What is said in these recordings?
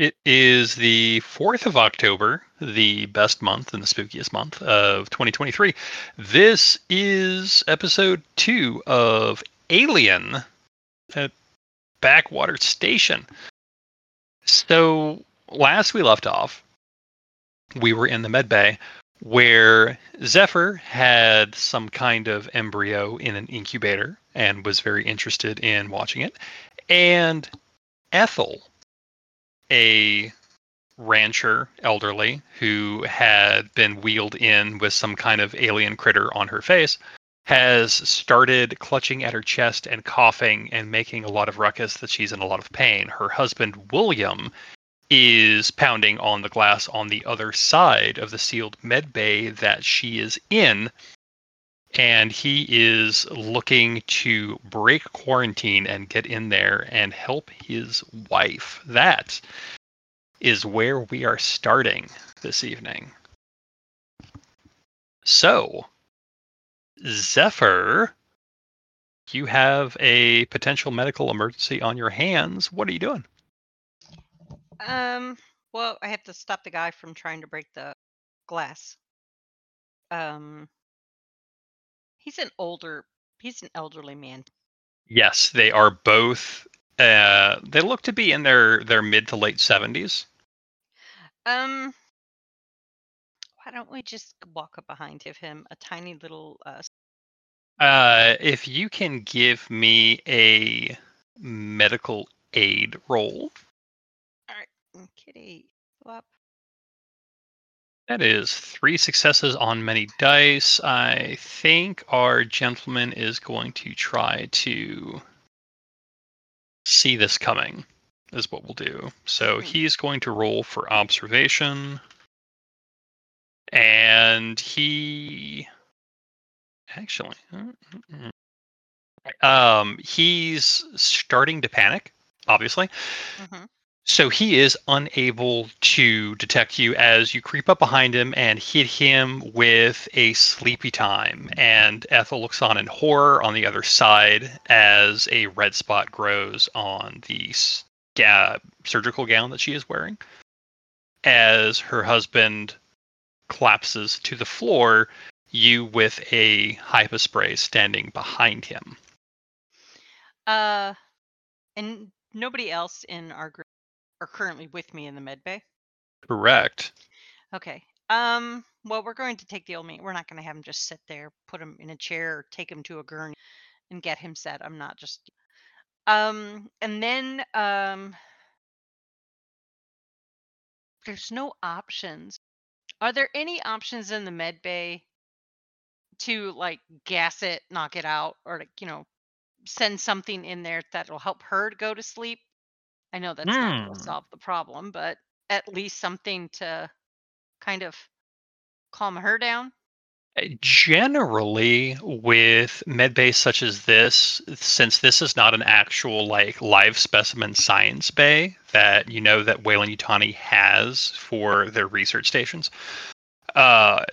It is the 4th of October, the best month and the spookiest month of 2023. This is episode two of Alien at Backwater Station. So, last we left off, we were in the med bay where Zephyr had some kind of embryo in an incubator and was very interested in watching it. And Ethel a rancher, elderly, who had been wheeled in with some kind of alien critter on her face, has started clutching at her chest and coughing and making a lot of ruckus that she's in a lot of pain. Her husband, William, is pounding on the glass on the other side of the sealed med bay that she is in. And he is looking to break quarantine and get in there and help his wife. That is where we are starting this evening. So, Zephyr, you have a potential medical emergency on your hands. What are you doing? Um, well, I have to stop the guy from trying to break the glass. Um, he's an older, he's an elderly man. Yes, they are both. Uh, they look to be in their their mid to late seventies. Um, why don't we just walk up behind give him a tiny little uh Uh, if you can give me a medical aid roll, all right, kitty up. That is three successes on many dice. I think our gentleman is going to try to see this coming, is what we'll do. So Hmm. he's going to roll for observation. And he actually mm, mm. um he's starting to panic, obviously. hmm So he is unable to detect you as you creep up behind him and hit him with a sleepy time. And Ethel looks on in horror on the other side as a red spot grows on the surgical gown that she is wearing. As her husband collapses to the floor, you with a hypospray standing behind him. Uh, and nobody else in our group are currently with me in the med bay. Correct. Okay. Um. Well, we're going to take the old man. We're not going to have him just sit there, put him in a chair, or take him to a gurney, and get him set. I'm not just. Um. And then um. There's no options. Are there any options in the med bay to like gas it, knock it out, or to you know send something in there that'll help her to go to sleep? I know that's not going Hmm. to solve the problem, but at least something to kind of calm her down. Uh, Generally, with medbase such as this, since this is not an actual like live specimen science bay that you know that Weyland-Yutani has for their research stations, uh,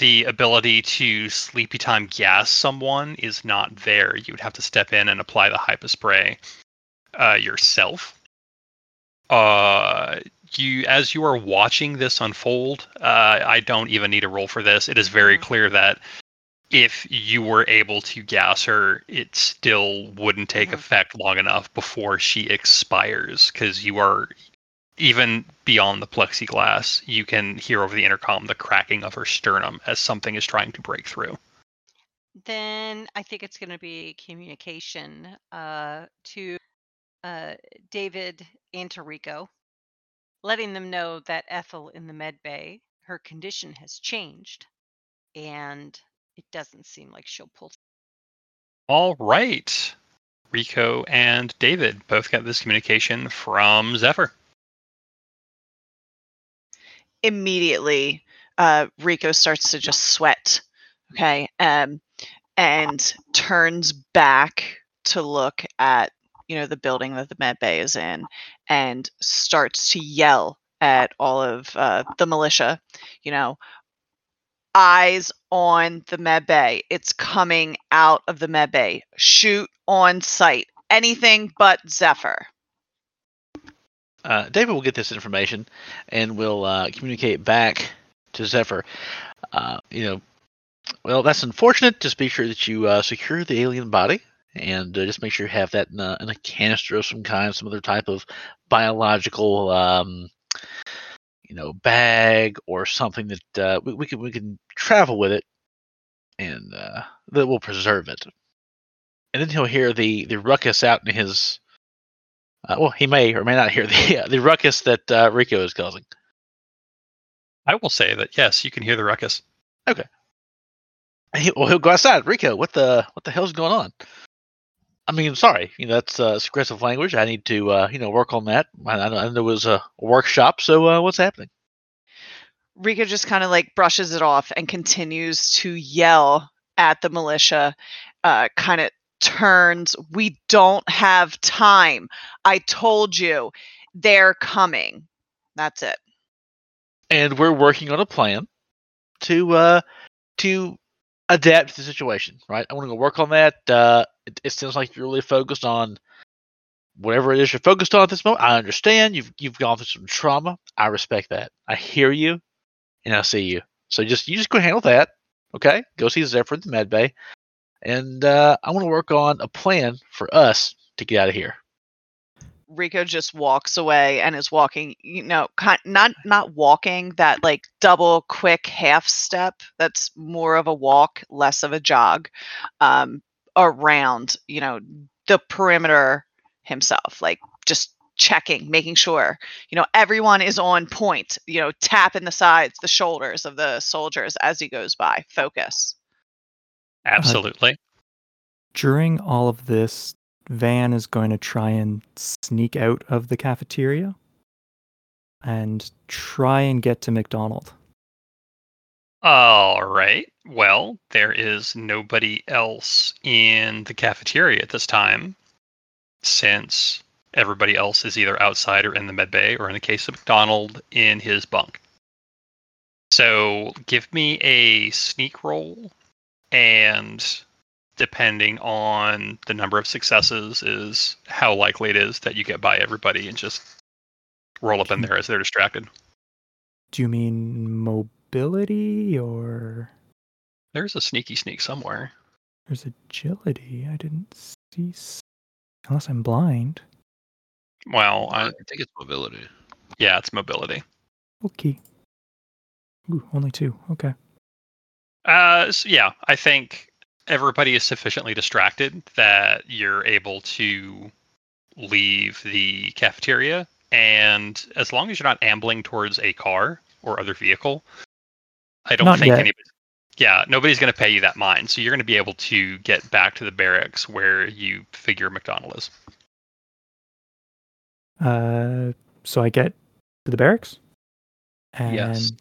the ability to sleepy time gas someone is not there. You would have to step in and apply the hypospray uh, yourself. Uh, you as you are watching this unfold, uh, I don't even need a roll for this. It is very Mhm. clear that if you were able to gas her, it still wouldn't take Mhm. effect long enough before she expires because you are even beyond the plexiglass. You can hear over the intercom the cracking of her sternum as something is trying to break through. Then I think it's going to be communication uh, to uh, David and to Rico, letting them know that Ethel in the med bay, her condition has changed, and it doesn't seem like she'll pull. All right. Rico and David both got this communication from Zephyr. immediately uh, Rico starts to just sweat, okay, um, and turns back to look at you know the building that the med bay is in, and starts to yell at all of uh, the militia, you know, eyes on the med bay. It's coming out of the med bay. Shoot on sight. Anything but Zephyr. uh, David will get this information and will uh, communicate back to Zephyr. Uh, you know, well, that's unfortunate. Just be sure that you uh, secure the alien body and uh, just make sure you have that in a, in a canister of some kind, some other type of biological, um, you know, bag or something that uh, we, we can we can travel with it, and uh, that will preserve it. And then he'll hear the the ruckus out in his. Uh, well, he may or may not hear the the ruckus that uh, Rico is causing. I will say that yes, you can hear the ruckus. He, well, he'll go outside. Rico, what the what the hell's going on? I mean, sorry, you know that's uh, aggressive language. I need to uh, you know work on that. I, I there was a workshop, so uh, what's happening? Rico just kind of like brushes it off and continues to yell at the militia. Uh, kind of turns. We don't have time. I told you, they're coming. That's it. And we're working on a plan to uh, to adapt to the situation. Right, I want to go work on that. Uh, it, it seems like you're really focused on whatever it is you're focused on at this moment. I understand you've you've gone through some trauma. I respect that. I hear you, and I see you. So just you just go handle that. Okay, go see Zephyr at the med bay, and uh, I want to work on a plan for us to get out of here. Rico just walks away and is walking, you know, not not walking that like double quick half step. That's more of a walk, less of a jog. Um, around, you know, the perimeter himself, like just checking, making sure, you know, everyone is on point, you know, tapping the sides, the shoulders of the soldiers as he goes by. Focus. Absolutely. During all of this, Van is going to try and sneak out of the cafeteria and try and get to McDonald. All right. Well, there is nobody else in the cafeteria at this time, since everybody else is either outside or in the med bay, or in the case of McDonald, in his bunk. So give me a sneak roll, and depending on the number of successes, is how likely it is that you get by everybody and just roll up in there as they're distracted. Do you mean mobility or There's a sneaky sneak somewhere. there's agility? I didn't see. Unless I'm blind. Well, I I, think it's mobility. yeah, it's mobility. Okay. Ooh, only two. Okay. Uh, so yeah, I think everybody is sufficiently distracted that you're able to leave the cafeteria, and as long as you're not ambling towards a car or other vehicle, I don't Not think yet. anybody. Yeah, nobody's going to pay you that mind, so you're going to be able to get back to the barracks where you figure McDonald is. Uh, so I get to the barracks and Yes.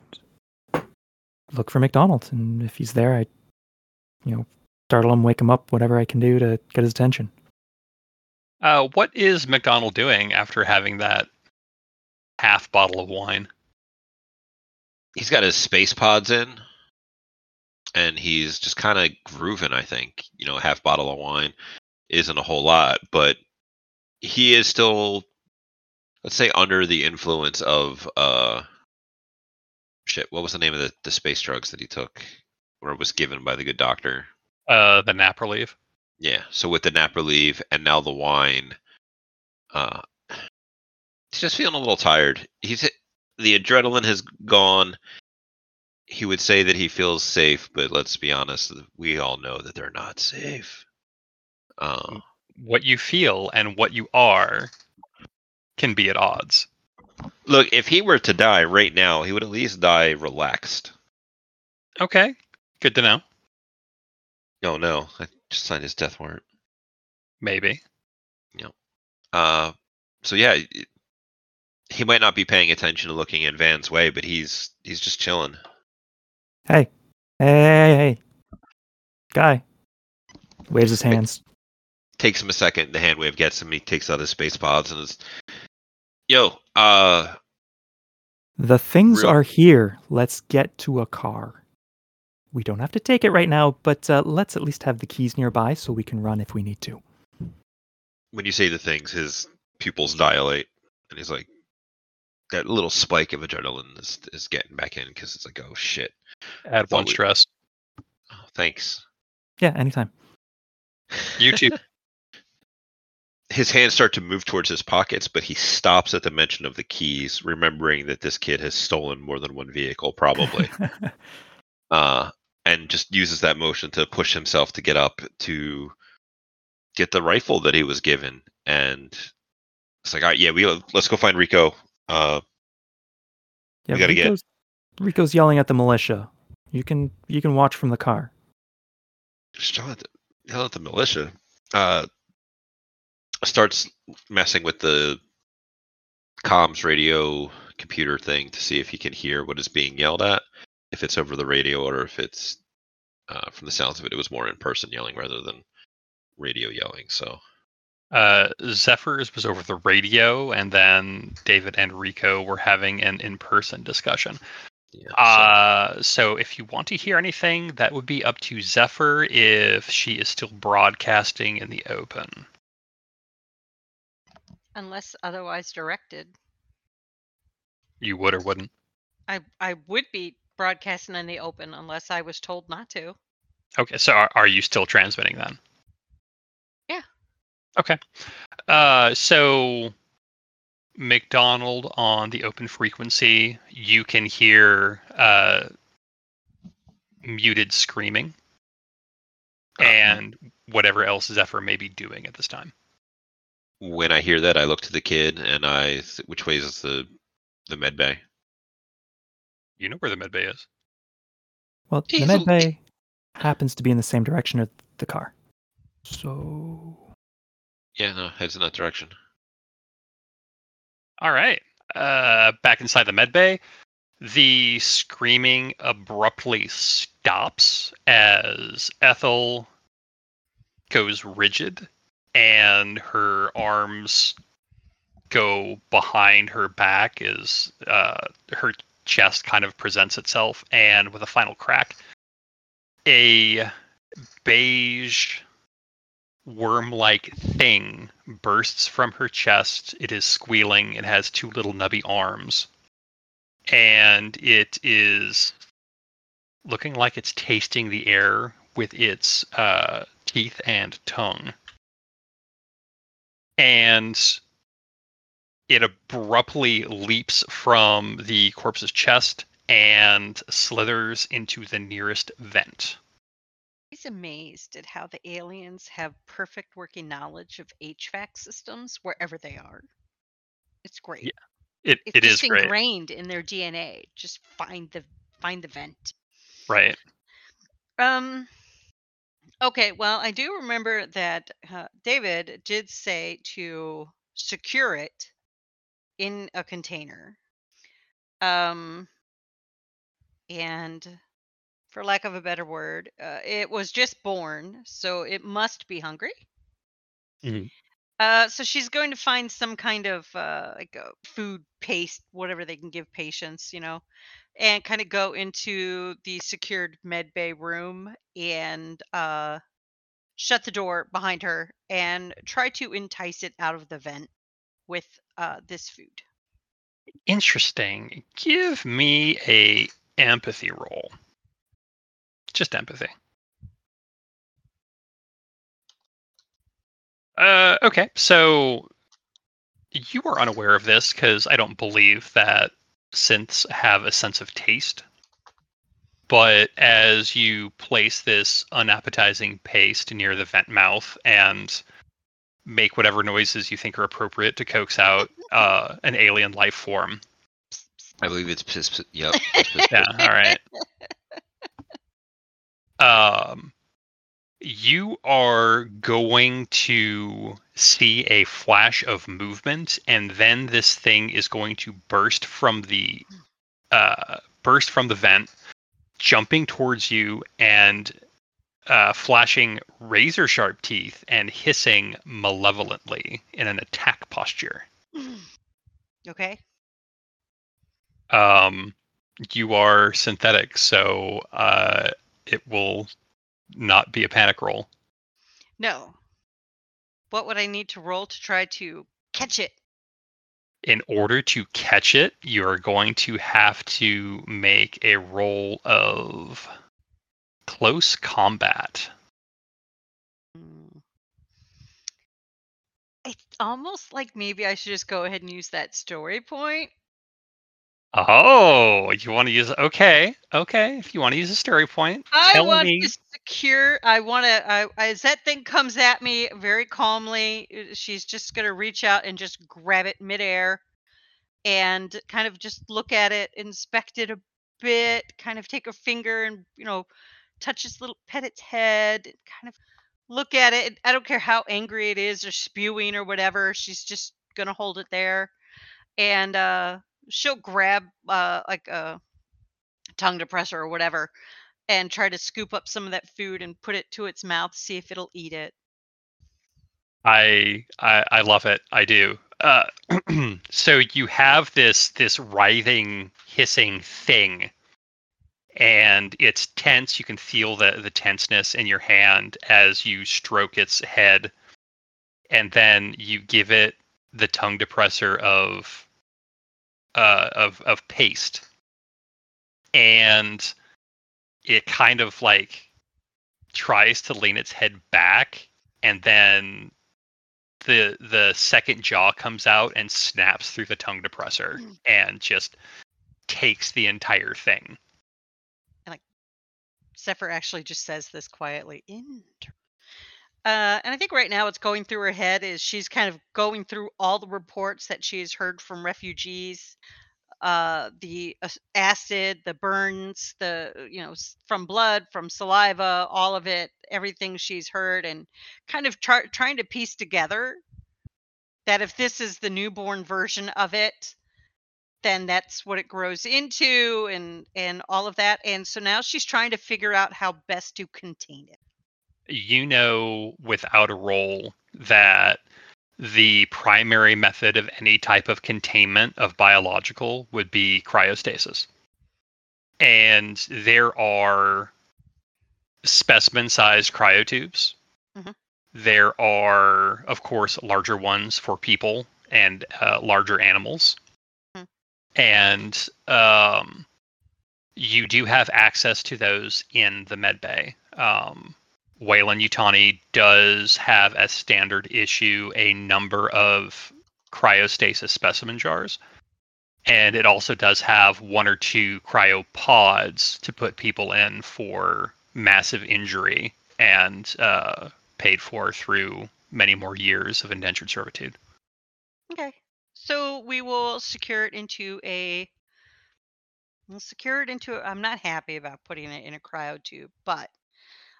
look for McDonald, and if he's there, I, you know, startle him, wake him up, whatever I can do to get his attention. Uh, what is McDonald doing after having that half bottle of wine? He's got his space pods in, and he's just kind of grooving. I think you know, half bottle of wine isn't a whole lot, but he is still, let's say, under the influence of uh, shit. What was the name of the, the space drugs that he took, or was given by the good doctor? Uh, the Naproleve. Yeah. So with the Naproleve and now the wine, uh, he's just feeling a little tired. He's the adrenaline has gone. He would say that he feels safe, but let's be honest, we all know that they're not safe. Uh, What you feel and what you are can be at odds. look, if he were to die right now, he would at least die relaxed. Okay, good to know. No, no, I just signed his death warrant. Maybe. Uh, so yeah, it- he might not be paying attention to looking in Van's way, but he's he's just chilling. Hey, hey, hey, hey, guy, waves his hands. takes him a second. The hand wave gets him. He takes out his space pods and is, yo, uh, The things Real- are here. Let's get to a car. We don't have to take it right now, but uh, let's at least have the keys nearby so we can run if we need to. when you say the things, his pupils dilate, and he's like, that little spike of adrenaline is is getting back in because it's like, oh shit. Add Thought one we- stress. Oh, thanks. Yeah, anytime. You too. His hands start to move towards his pockets, but he stops at the mention of the keys, remembering that this kid has stolen more than one vehicle, probably. uh, and just uses that motion to push himself to get up to get the rifle that he was given. And it's like, all right, yeah, we let's go find Rico. Uh, yeah, We gotta get- Rico's, Rico's yelling at the militia. You can you can watch from the car. just yell at the, yell at the militia. Uh, starts messing with the comms radio computer thing to see if he can hear what is being yelled at, if it's over the radio or if it's uh, from the sounds of it, it was more in person yelling rather than radio yelling. So Uh, Zephyrs was over the radio, and then David and Rico were having an in-person discussion. yeah. so- Uh, so if you want to hear anything, that would be up to Zephyr if she is still broadcasting in the open. Unless otherwise directed. You would or wouldn't. I I would be broadcasting in the open unless I was told not to. Okay, so are, are you still transmitting then? Yeah. Okay. Uh, so McDonald on the open frequency, you can hear uh, muted screaming Uh, and whatever else Zephyr may be doing at this time. when I hear that, I look to the kid and I, th- which way is the the med bay? You know where the medbay is. Well, the He's med a- bay happens to be in the same direction of the car. So Yeah, no, heads in that direction. All right. Uh, back inside the medbay, the screaming abruptly stops as Ethel goes rigid and her arms go behind her back as uh, her chest kind of presents itself and with a final crack a beige worm-like thing bursts from her chest. It is squealing. It has two little nubby arms. And it is looking like it's tasting the air with its uh, teeth and tongue. And it abruptly leaps from the corpse's chest and slithers into the nearest vent. He's amazed at how the aliens have perfect working knowledge of HVAC systems wherever they are. It's great. Yeah, It, It's it is just great. ingrained in their DNA. Just find the find the vent. Right. Um. Okay. Well, I do remember that uh, David did say to secure it in a container. Um. And, for lack of a better word, uh, it was just born, so it must be hungry. Mhm. Uh, so she's going to find some kind of uh, like a food paste, whatever they can give patients, you know, and kind of go into the secured med bay room and uh, shut the door behind her and try to entice it out of the vent with uh, this food. Interesting. Give me a empathy roll. Just empathy. Uh, okay, so you are unaware of this because I don't believe that synths have a sense of taste. But as you place this unappetizing paste near the vent mouth and make whatever noises you think are appropriate to coax out uh, an alien life form, I believe it's piss. piss yep. piss, piss, yeah, piss. all right. Um, you are going to see a flash of movement, and then this thing is going to burst from the uh, burst from the vent, jumping towards you and uh, flashing razor sharp teeth and hissing malevolently in an attack posture. okay. um, you are synthetic, so uh, it will not be a panic roll. No. What would I need to roll to try to catch it? In order to catch it, you're going to have to make a roll of close combat. Hmm. It's almost like maybe I should just go ahead and use that story point. Oh, you want to use okay, okay. If you want to use a story point, I want me. to secure. I want to. I, as that thing comes at me very calmly, uh, she's just gonna reach out and just grab it midair, and kind of just look at it, inspect it a bit, kind of take a finger and you know, touch its little pet its head, kind of look at it. I don't care how angry it is or spewing or whatever. She's just gonna hold it there, and uh, she'll grab uh, like a tongue depressor or whatever and try to scoop up some of that food and put it to its mouth, see if it'll eat it. I I, I love it. I do. Uh, so you have this this writhing, hissing thing, and it's tense. You can feel the the tenseness in your hand as you stroke its head, and then you give it the tongue depressor of uh, of of paste, and it kind of like tries to lean its head back, and then the the second jaw comes out and snaps through the tongue depressor Mm. and just takes the entire thing. Zephyr actually just says this quietly. Uh, and I think right now what's going through her head is she's kind of going through all the reports that she has heard from refugees, uh, the acid, the burns, the you know from blood, from saliva, all of it, everything she's heard, and kind of try- trying to piece together that if this is the newborn version of it, then that's what it grows into and and all of that and so now she's trying to figure out how best to contain it You know without a roll that the primary method of any type of containment of biological would be cryostasis. And there are specimen sized cryotubes. Mhm. There are, of course, larger ones for people and uh, larger animals. And um, you do have access to those in the med bay. Um, Weyland-Yutani does have as standard issue a number of cryostasis specimen jars. And it also does have one or two cryopods to put people in for massive injury and uh, paid for through many more years of indentured servitude. okay so we will secure it into a we'll secure it into a, i'm not happy about putting it in a cryo tube but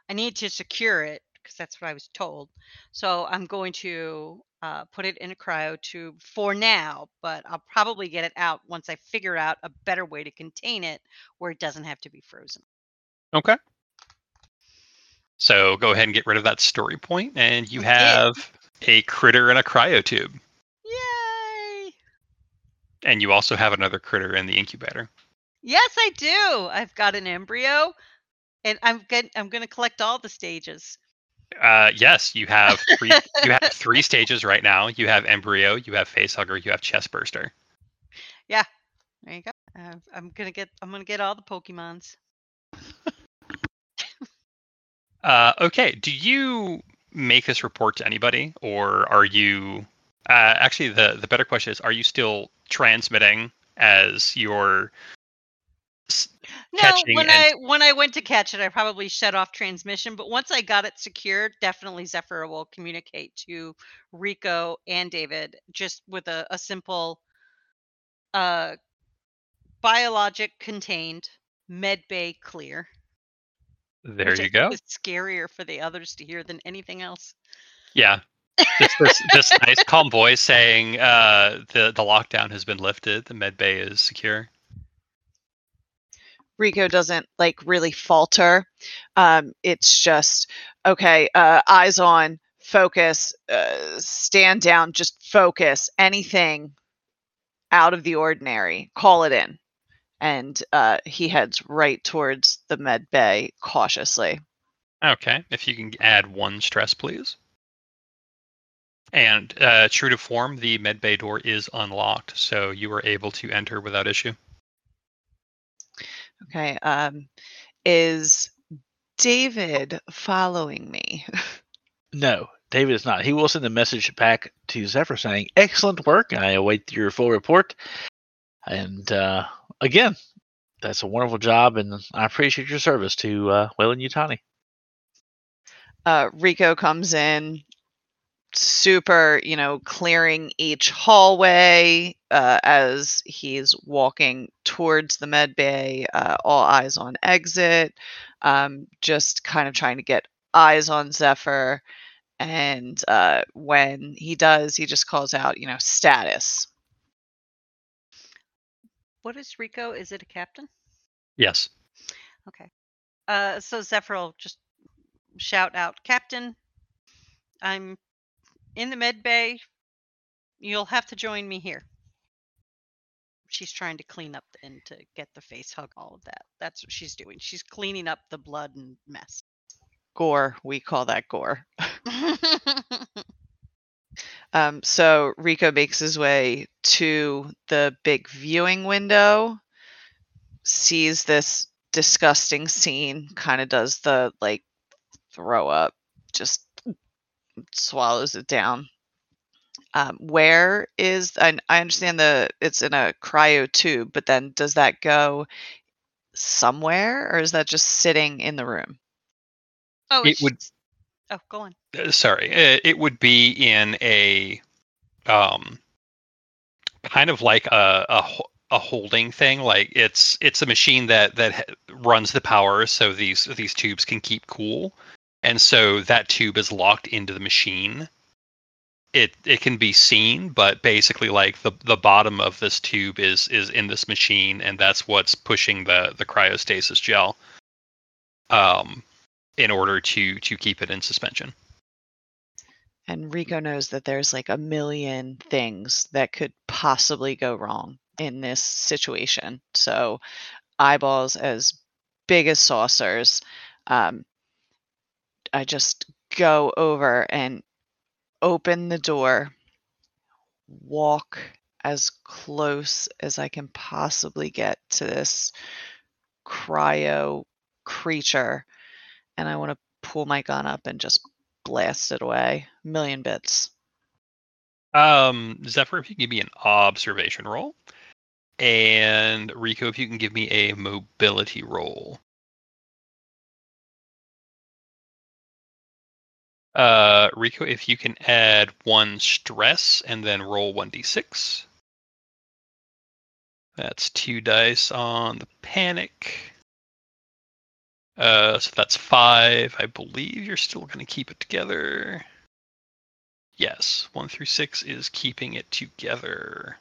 i need to secure it because that's what i was told so i'm going to uh, put it in a cryo tube for now but i'll probably get it out once i figure out a better way to contain it where it doesn't have to be frozen Okay. So go ahead and get rid of that story point, and you have a critter in a cryotube. yay And you also have another critter in the incubator. Yes, I do. I've got an embryo, and I'm going I'm going to collect all the stages. Uh, yes, you have three. you have three stages right now. You have embryo, you have facehugger, you have chest burster. Yeah. There you go. Uh, I'm gonna get I'm gonna get all the Pokemons. Uh, okay. Do you make this report to anybody, or are you? Uh, actually, the the better question is: Are you still transmitting as your? s- No, when and- I when I went to catch it, I probably shut off transmission. But once I got it secured, definitely Zephyr will communicate to Rico and David just with a, a simple, uh, biologic contained med bay clear. There you go. scarier for the others to hear than anything else. Yeah. Just this, this nice calm voice saying uh, the the lockdown has been lifted. The med bay is secure. Rico doesn't like really falter. Um, it's just okay. Uh, eyes on, focus, uh, stand down, just focus. Anything out of the ordinary, call it in. And uh, he heads right towards the med bay cautiously. Okay. If you can add one stress, please. And uh, true to form, the med bay door is unlocked, so you are able to enter without issue. Okay. Um, is David following me? No, David is not. He will send a message back to Zephyr saying, "Excellent work. I await your full report." And uh, again, that's a wonderful job, and I appreciate your service to uh, Weyland-Yutani. uh, Rico comes in, super, you know, clearing each hallway uh, as he's walking towards the med bay, uh, all eyes on exit, um, just kind of trying to get eyes on Zephyr. And uh, when he does, he just calls out, you know, status. What is Rico? Is it a captain? Yes. Okay. Uh, so Zephyr will just shout out, Captain, I'm in the med bay. You'll have to join me here. She's trying to clean up and to get the face hug, all of that. That's what she's doing. She's cleaning up the blood and mess. Gore, we call that gore. Um, so Rico makes his way to the big viewing window, sees this disgusting scene, kind of does the like throw up, just swallows it down. Um, where is and I understand the it's in a cryo tube, but then does that go somewhere or is that just sitting in the room? oh, It would- just- Oh, go on. Uh, sorry, uh, it would be in a um kind of like a a, a holding thing. Like it's it's a machine that that runs the power, so these these tubes can keep cool, and so that tube is locked into the machine. It it can be seen, but basically, like the the bottom of this tube is is in this machine, and that's what's pushing the the cryostasis gel. Um, in order to to keep it in suspension. And Rico knows that there's like a million things that could possibly go wrong in this situation. So, eyeballs as big as saucers. Um, I just go over and open the door, walk as close as I can possibly get to this cryo creature, and I want to pull my gun up and just blast it away. Million bits. Um, Zephyr, if you can give me an observation roll, and Rico, if you can give me a mobility roll. Uh, Rico, if you can add one stress and then roll one d6. That's two dice on the panic. Uh, so that's five. I believe you're still going to keep it together. Yes, one through six is keeping it together.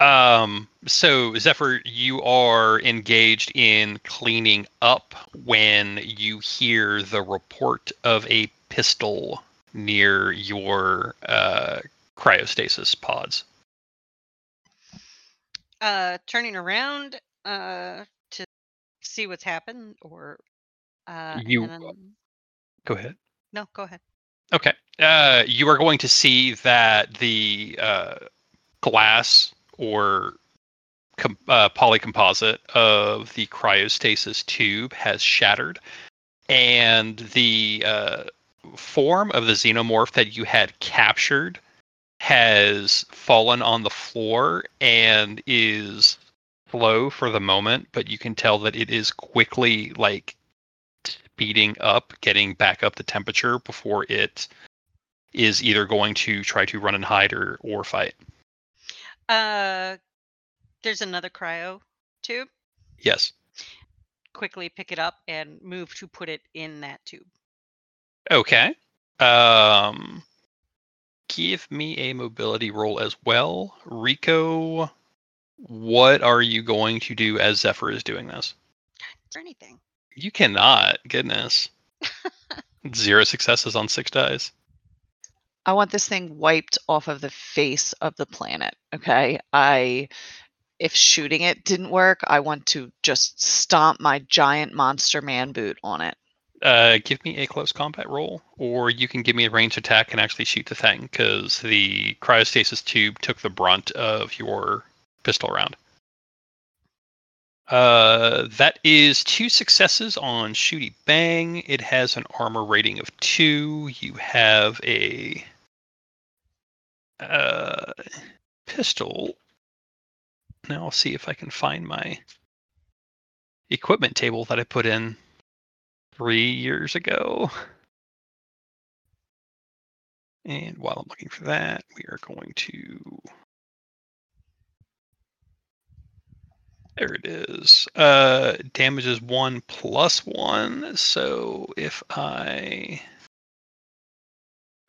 Um, so Zephyr, you are engaged in cleaning up when you hear the report of a pistol near your uh, cryostasis pods. Uh, turning around uh, to see what's happened, or uh, You- then- Go ahead. no, go ahead. Okay. Uh, you are going to see that the uh, glass or com- uh, polycomposite of the cryostasis tube has shattered, and the uh, form of the xenomorph that you had captured has fallen on the floor and is slow for the moment, but you can tell that it is quickly like speeding up, getting back up the temperature before it is either going to try to run and hide or, or fight. Uh, there's another cryo tube. Yes. Quickly pick it up and move to put it in that tube. Okay. Um, give me a mobility roll as well. Rico, what are you going to do as Zephyr is doing this? Is anything? You cannot. Goodness. Zero successes on six dice. I want this thing wiped off of the face of the planet. Okay. I, if shooting it didn't work, I want to just stomp my giant monster man boot on it. Uh, give me a close combat roll, or you can give me a ranged attack and actually shoot the thing, because the cryostasis tube took the brunt of your pistol round. Uh, that is two successes on Shooty Bang. It has an armor rating of two. You have a uh, pistol. Now I'll see if I can find my equipment table that I put in three years ago. And while I'm looking for that, we are going to. There it is. Uh, damage is one plus one. So if I.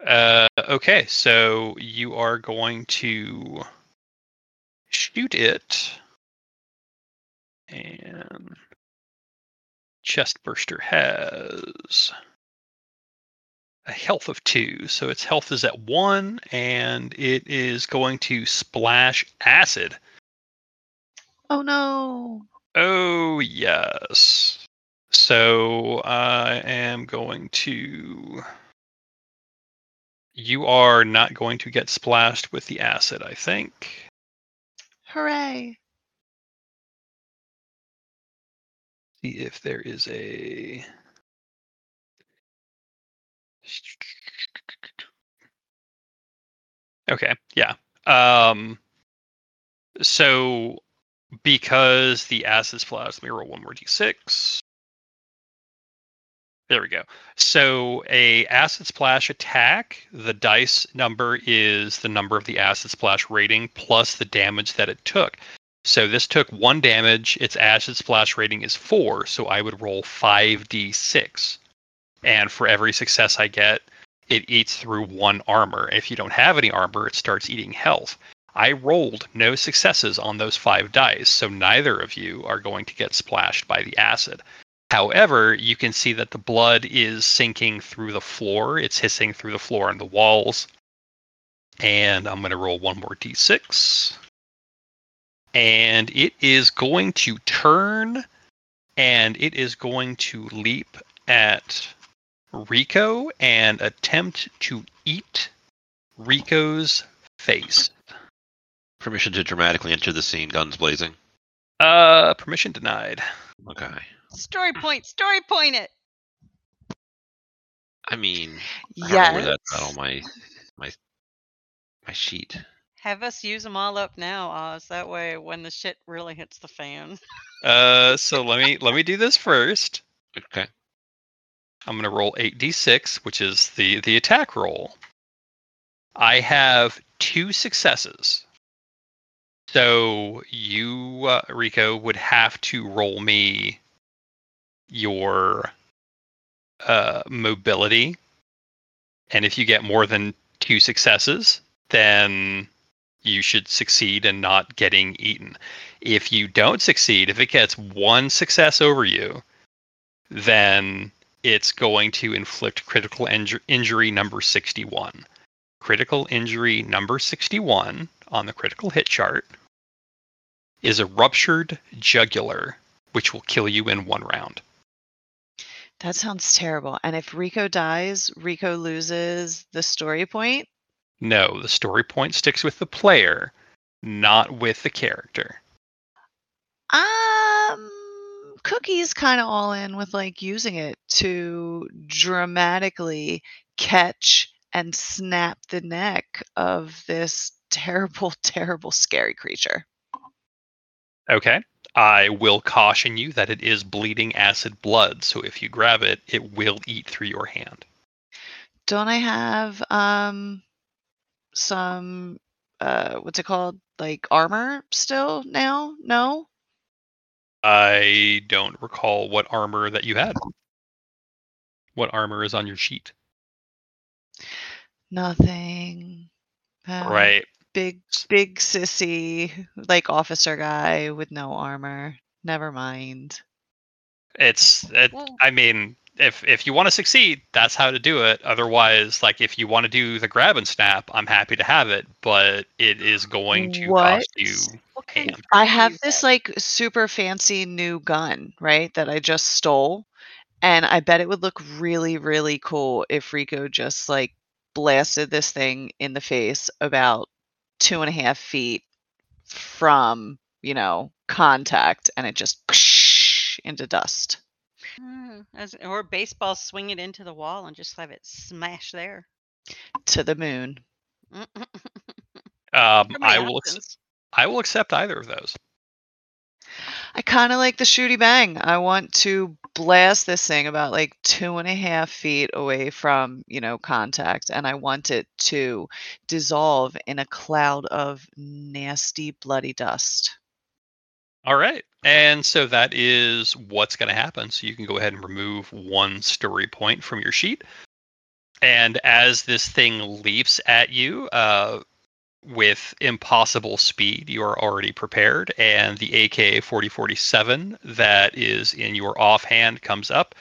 Uh, okay, so you are going to shoot it. And chest burster has a health of two. So its health is at one, and it is going to splash acid. Oh no. Oh, yes. So I am going to. You are not going to get splashed with the acid, I think. Hooray. See if there is a. Okay, yeah. Um, so because the acid splash, let me roll one more d6. There we go. So a acid splash attack, the dice number is the number of the acid splash rating plus the damage that it took. So this took one damage. Its acid splash rating is four, so I would roll five d6. And for every success I get, it eats through one armor. If you don't have any armor, it starts eating health. I rolled no successes on those five dice, so neither of you are going to get splashed by the acid. However, you can see that the blood is sinking through the floor. It's hissing through the floor and the walls. And I'm going to roll one more d6. And it is going to turn and it is going to leap at Rico and attempt to eat Rico's face. Permission to dramatically enter the scene, guns blazing. Uh, permission denied. Okay. Story point, story point it. I mean, I don't where Yes. that's at on my my my sheet. Have us use them all up now, Oz. That way, when the shit really hits the fan. Uh, so let me let me do this first. Okay. I'm gonna roll eight d6, which is the the attack roll. I have two successes. So you, uh, Rico, would have to roll me your uh, mobility, and if you get more than two successes, then you should succeed in not getting eaten. If you don't succeed, if it gets one success over you, then it's going to inflict critical inju- injury number 61. Critical injury number 61 on the critical hit chart is a ruptured jugular, which will kill you in one round. That sounds terrible. And if Rico dies, Rico loses the story point. No, the story point sticks with the player, not with the character. Um, Cookie's kind of all in with like using it to dramatically catch and snap the neck of this terrible, terrible, scary creature. Okay. I will caution you that it is bleeding acid blood, so if you grab it, it will eat through your hand. Don't I have um some uh what's it called? Like armor still now? No? I don't recall what armor that you had. What armor is on your sheet? Nothing. Uh, right. Big big sissy like officer guy with no armor. Never mind. It's it, Well- I mean, if if you want to succeed, that's how to do it. Otherwise, like if you want to do the grab and snap, I'm happy to have it, but it is going to What? cost you What kind Damn. of I have this like super fancy new gun, right? That I just stole. And I bet it would look really, really cool if Rico just like blasted this thing in the face about two and a half feet from, you know, contact and it just into dust. Mm, as, or baseball swing it into the wall and just have it smash there. To the moon. Um, I will. Ex- I will accept either of those. I kind of like the shooty bang. I want to blast this thing about like two and a half feet away from, you know, contact. And I want it to dissolve in a cloud of nasty, bloody dust. All right. And so that is what's going to happen. So you can go ahead and remove one story point from your sheet. And as this thing leaps at you uh, with impossible speed, you are already prepared. And the AK 4047 that is in your offhand comes up,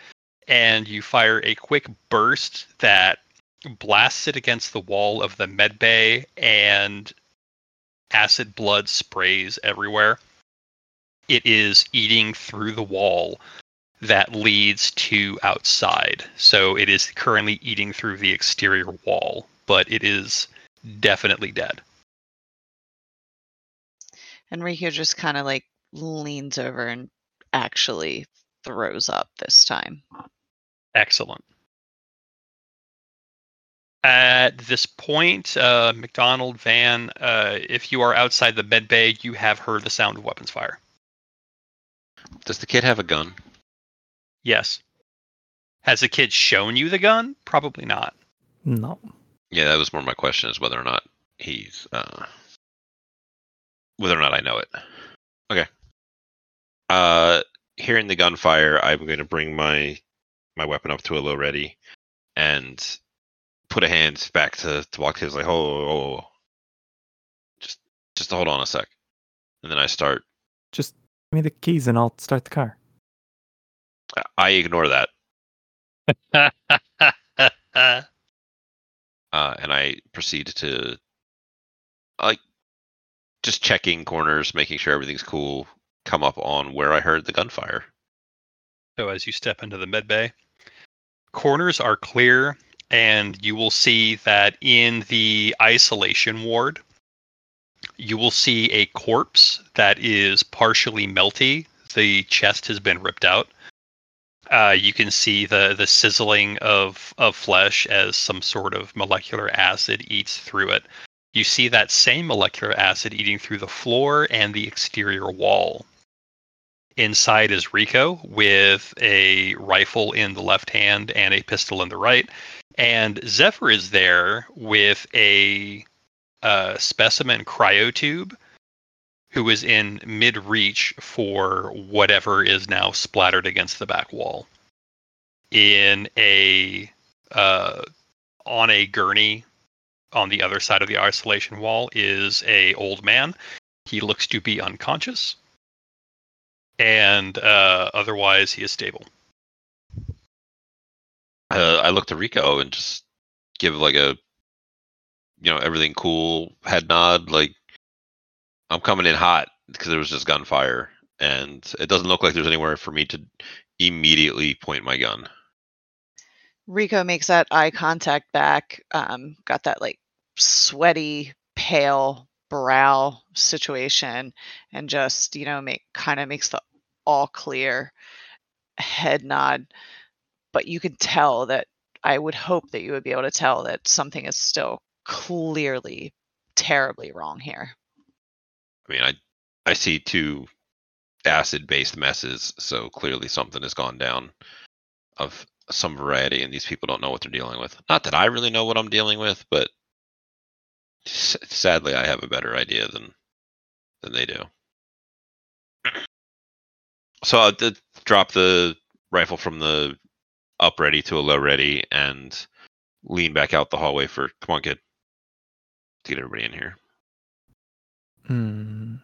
and you fire a quick burst that blasts it against the wall of the med bay, and acid blood sprays everywhere it is eating through the wall that leads to outside. So it is currently eating through the exterior wall, but it is definitely dead. And Rico just kind of like leans over and actually throws up this time. Excellent. At this point, uh, McDonald, Van, uh, if you are outside the med bay, you have heard the sound of weapons fire. Does the kid have a gun? Yes. Has the kid shown you the gun? Probably not. No. Yeah, that was more my question: is whether or not he's uh, whether or not I know it. Okay. Uh, hearing the gunfire, I'm going to bring my my weapon up to a low ready, and put a hand back to to walk his like, oh, oh, oh, oh. just just hold on a sec, and then I start. Just give me the keys and I'll start the car. I ignore that, uh, and I proceed to like just checking corners, making sure everything's cool. Come up on where I heard the gunfire. So as you step into the med bay, corners are clear, and you will see that in the isolation ward, you will see a corpse that is partially melty. The chest has been ripped out. Uh, you can see the the sizzling of of flesh as some sort of molecular acid eats through it. You see that same molecular acid eating through the floor and the exterior wall. Inside is Rico with a rifle in the left hand and a pistol in the right. And Zephyr is there with a uh, specimen cryotube who is in mid reach for whatever is now splattered against the back wall. In a uh, on a gurney on the other side of the isolation wall is a old man. He looks to be unconscious, and uh, otherwise he is stable. Uh, I look to Rico and just give like a, you know, everything cool head nod. Like I'm coming in hot because there was just gunfire, and it doesn't look like there's anywhere for me to immediately point my gun. Rico makes that eye contact back. Um, got that like sweaty, pale brow situation, and just you know make kind of makes the all clear head nod. But you can tell that I would hope that you would be able to tell that something is still clearly terribly wrong here. I mean, I I see two acid-based messes, so clearly something has gone down of some variety, and these people don't know what they're dealing with. Not that I really know what I'm dealing with, but s- sadly, I have a better idea than than they do. So I'll d- drop the rifle from the up ready to a low ready and lean back out the hallway for come on, kid, to get everybody in here. Hmm.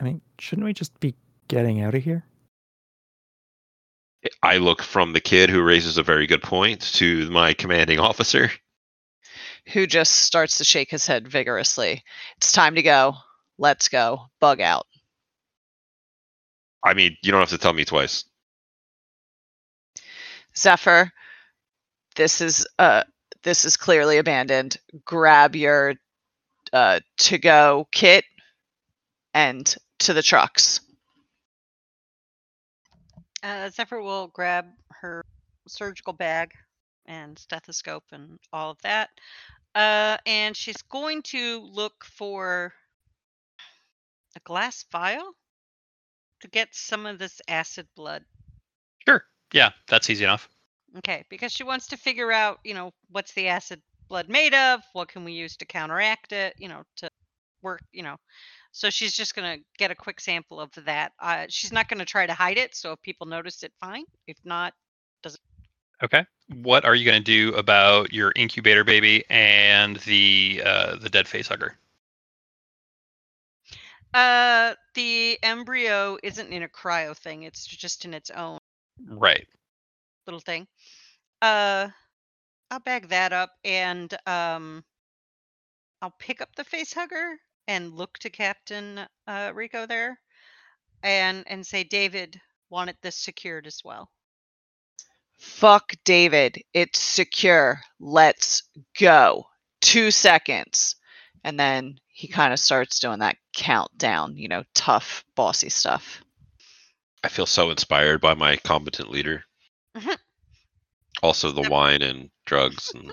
I mean, shouldn't we just be getting out of here? I look from the kid who raises a very good point to my commanding officer. Who just starts to shake his head vigorously. It's time to go. Let's go. Bug out. I mean, you don't have to tell me twice. Zephyr, this is uh this is clearly abandoned. Grab your uh to go kit and to the trucks. Uh, Zephyr will grab her surgical bag and stethoscope and all of that. Uh, and she's going to look for a glass vial to get some of this acid blood. Sure. Yeah, that's easy enough. Okay, because she wants to figure out, you know, what's the acid blood made of? What can we use to counteract it? You know, to work, you know. So she's just going to get a quick sample of that. Uh, she's not going to try to hide it. So if people notice it, fine. If not, doesn't. Okay. What are you going to do about your incubator baby and the uh, the dead face hugger? uh, the embryo isn't in a cryo thing. It's just in its own Right. little thing. Uh, I'll bag that up and um, I'll pick up the face hugger and look to Captain uh, Rico there, and and say, David wanted this secured as well. Fuck David. It's secure. Let's go. Two seconds. And then he kind of starts doing that countdown, you know, tough, bossy stuff. I feel so inspired by my competent leader. Mhm. also the Yep. wine and drugs and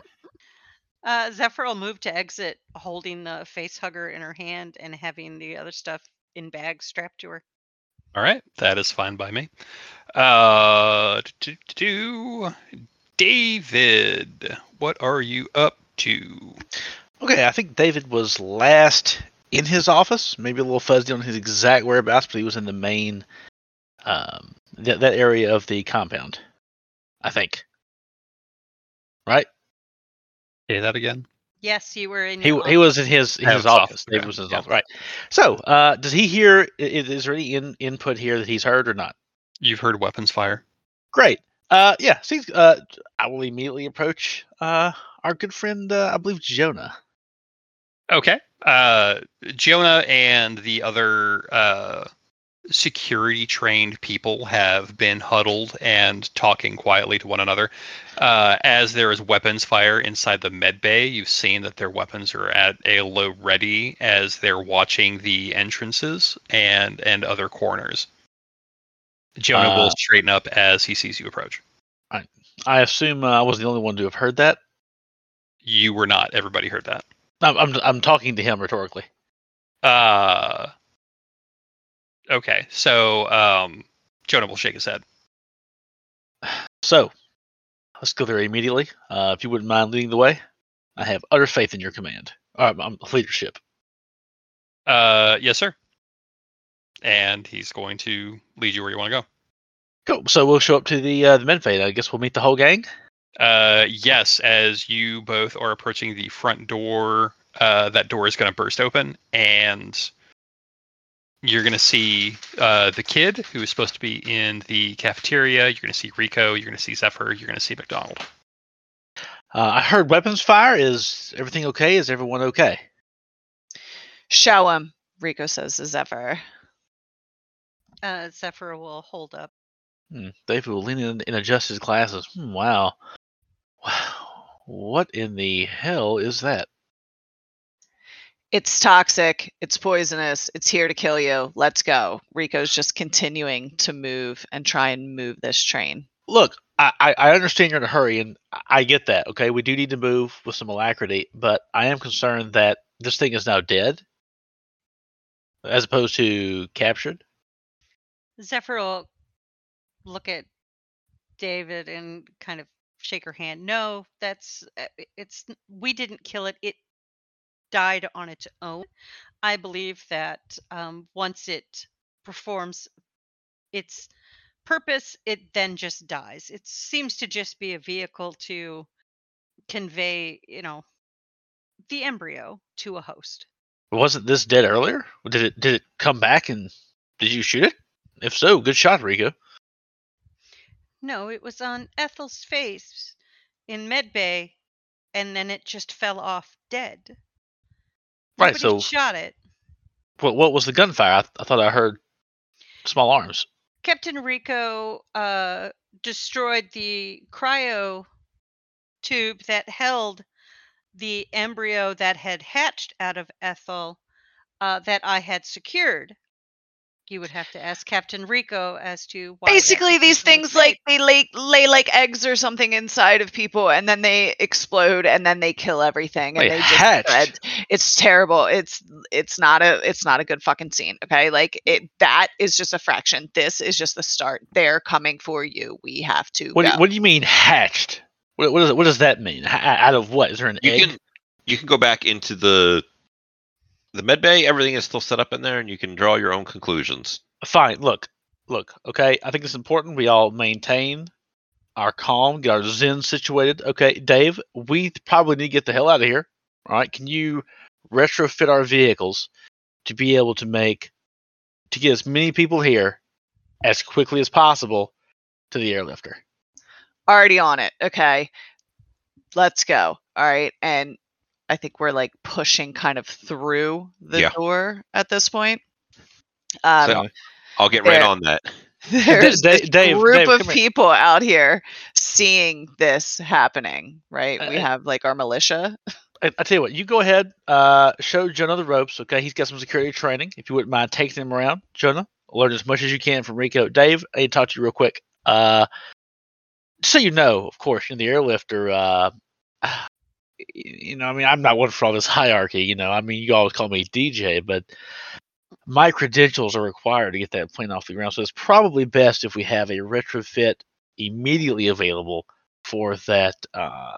Uh, Zephyr will move to exit, holding the face hugger in her hand and having the other stuff in bags strapped to her. All right. That is fine by me. Uh, do, do, do. David, what are you up to? Okay, I think David was last in his office. Maybe a little fuzzy on his exact whereabouts, but he was in the main, um, that that area of the compound. I think. Right? Say that again. Yes, you were in. He your he was in his his his office, office. David was in his yeah. office. Right. So, uh, does he hear? i- Is there any in, input here that he's heard or not? You've heard weapons fire. Great. Uh, yeah. See, uh, I will immediately approach uh our good friend, uh, I believe Jonah. Okay. Uh, Jonah and the other uh, security trained people have been huddled and talking quietly to one another. Uh, as there is weapons fire inside the med bay, you've seen that their weapons are at a low ready as they're watching the entrances and and other corners. Jonah will Uh, straighten up as he sees you approach. I assume uh, I was the only one to have heard that. You were not. Everybody heard that. I'm I'm, I'm talking to him rhetorically. Uh, okay. So um, Jonah will shake his head. So, let's go there immediately. Uh, if you wouldn't mind leading the way, I have utter faith in your command. Uh, um, leadership. Uh, yes, sir. And he's going to lead you where you want to go. Cool. So we'll show up to the uh, the med bay. I guess we'll meet the whole gang. Uh, yes, as you both are approaching the front door, uh, that door is going to burst open, and you're going to see uh, the kid who is supposed to be in the cafeteria. You're going to see Rico. You're going to see Zephyr. You're going to see McDonald. Uh, I heard weapons fire. Is everything okay? Is everyone okay? Show him, Rico says to Zephyr. Uh, Zephyr will hold up. Hmm. David will lean in and adjust his glasses. Hmm, wow. Wow. What in the hell is that? It's toxic. It's poisonous. It's here to kill you. Let's go. Rico's just continuing to move and try and move this train. Look, I, I I understand you're in a hurry, and I- I get that. Okay, we do need to move with some alacrity, but I am concerned that this thing is now dead, as opposed to captured. Zephyr will look at David and kind of shake her hand. No, that's uh, it's we didn't kill it. It died on its own. I believe that um, once it performs its purpose, it then just dies. It seems to just be a vehicle to convey, you know, the embryo to a host. Wasn't this dead earlier? Did it did it come back and did you shoot it? If so, good shot, Rico. No, it was on Ethel's face in Medbay, and then it just fell off dead. Right, Nobody so- shot it. What what was the gunfire? I, I thought I heard small arms. Captain Rico uh, destroyed the cryo tube that held the embryo that had hatched out of Ethel uh, that I had secured. You would have to ask Captain Rico as to why. Basically, these decision was things like they lay, lay like eggs or something inside of people, and then they explode, and then they kill everything, and Wait, they just hatched? spread. It's terrible. It's it's not a it's not a good fucking scene. Okay, like it that is just a fraction. This is just the start. They're coming for you. We have to What, do- go. what do you mean hatched? What, what, does, what does that mean? H- out of what? Is there an You egg? can you can go back into the the med bay. Everything is still set up in there, and you can draw your own conclusions. Fine. Look, look. Okay, I think it's important we all maintain our calm, get our zen situated. Okay, Dave, we probably need to get the hell out of here. All right, can you retrofit our vehicles to be able to make to get as many people here as quickly as possible to the airlifter? Already on it. Okay, let's go. All right, and I think we're like pushing kind of through the Yeah. door at this point. Um, so I'll get right on that. there's a this Dave, group Dave, of come here. people out here seeing this happening, right? we have like our militia. I, I tell you what, you go ahead, uh, show Jonah the ropes. Okay, he's got some security training. If you wouldn't mind taking him around, Jonah, learn as much as you can from Rico. Dave, I need to talk to you real quick. Uh, so you know, of course, in the airlifter, uh, y- you know, I mean, I'm not one for all this hierarchy. You know, I mean, you always call me DJ, but my credentials are required to get that plane off the ground. So it's probably best if we have a retrofit immediately available for that uh,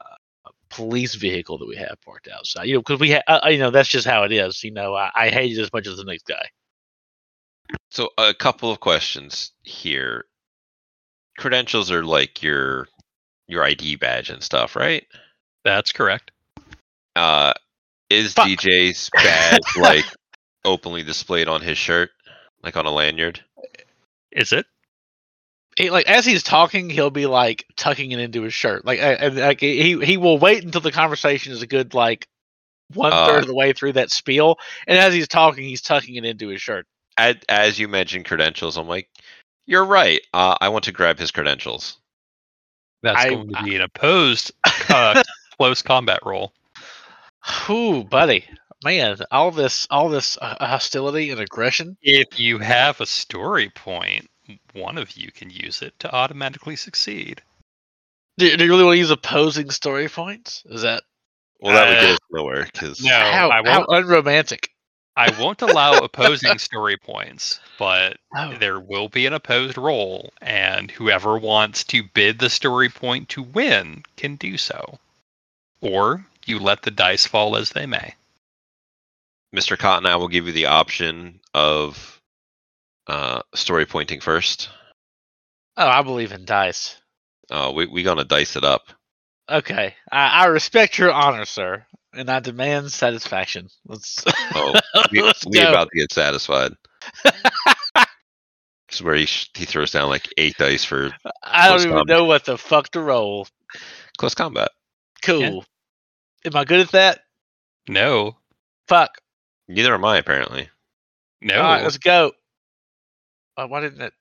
police vehicle that we have parked outside. You know, because we, ha- uh, you know, that's just how it is. You know, I, I hate it as much as the next guy. So a couple of questions here. Credentials are like your your ID badge and stuff, right? That's correct. Uh, is Fuck. DJ's badge like openly displayed on his shirt, like on a lanyard? Is it? He, like as he's talking, he'll be like tucking it into his shirt. Like, uh, and, like he he will wait until the conversation is a good like one third Uh, of the way through that spiel, and as he's talking, he's tucking it into his shirt. As, as you mentioned credentials, I'm like, you're right. Uh, I want to grab his credentials. That's I- going to be an opposed uh, close combat roll. Whew, buddy, man, all this all this uh, hostility and aggression. If you have a story point, one of you can use it to automatically succeed. Do, do you really want to use opposing story points? Is that Well, that would Uh, get us nowhere because no. how, I how won't- unromantic? I won't allow opposing story points, but Oh. there will be an opposed roll, and whoever wants to bid the story point to win can do so. Or you let the dice fall as they may. Mr. Cotton, I will give you the option of uh, story pointing first. Oh, I believe in dice. Uh, we we gonna dice it up. Okay, I, I respect your honor, sir, and I demand satisfaction. Let's. Oh, we, let's we go. about to get satisfied. This is where he he throws down like eight dice for I don't even combat. know what the fuck to roll. close combat. Cool. Am I good at that? No. Fuck. Neither am I apparently. No. All right, let's go. Oh, why didn't it?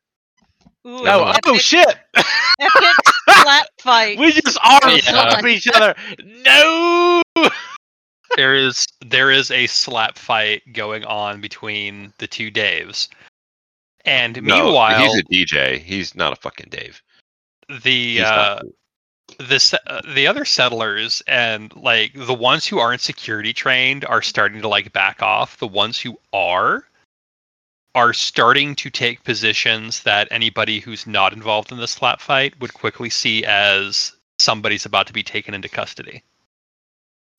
Ooh, No. an Oh shit! epic slap fight. we just arm Yeah. slap each other. No. there is there is a slap fight going on between the two Daves. And No, meanwhile, he's a DJ. He's not a fucking Dave. the He's uh, not- the uh, the other settlers and like the ones who aren't security trained are starting to like back off. The ones who are are starting to take positions that anybody who's not involved in the slap fight would quickly see as somebody's about to be taken into custody.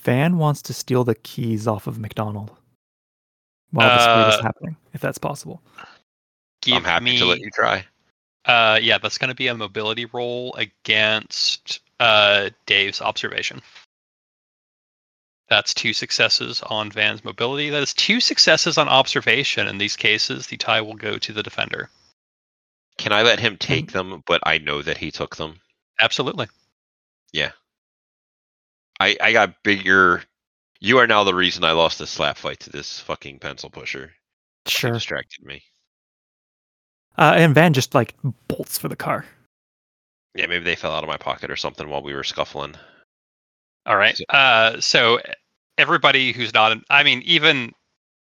Van wants to steal the keys off of McDonald while this fight Uh, is happening, if that's possible. I'm happy me, to let you try. Uh, yeah, that's going to be a mobility roll against uh, Dave's observation. That's two successes on Van's mobility. That is two successes on observation. In these cases, the tie will go to the defender. Can I let him take them, but I know that he took them? Absolutely. Yeah. I I got bigger. You are now the reason I lost the slap fight to this fucking pencil pusher. He Sure. distracted me. Uh, and Van just like bolts for the car. Yeah, maybe they fell out of my pocket or something while we were scuffling. All right. So- Uh, so everybody who's not, I mean, even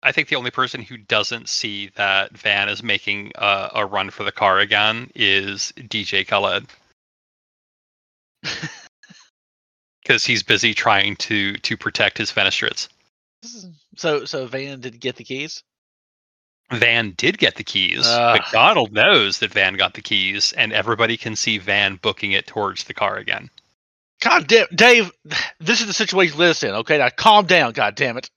I think the only person who doesn't see that Van is making a, a run for the car again is DJ Khaled because he's busy trying to to protect his fenestrates. So so Van did get the keys. Van did get the keys. McDonald knows that Van got the keys, and everybody can see Van booking it towards the car again. God damn, Dave, this is the situation us in. Okay, now calm down. God damn it.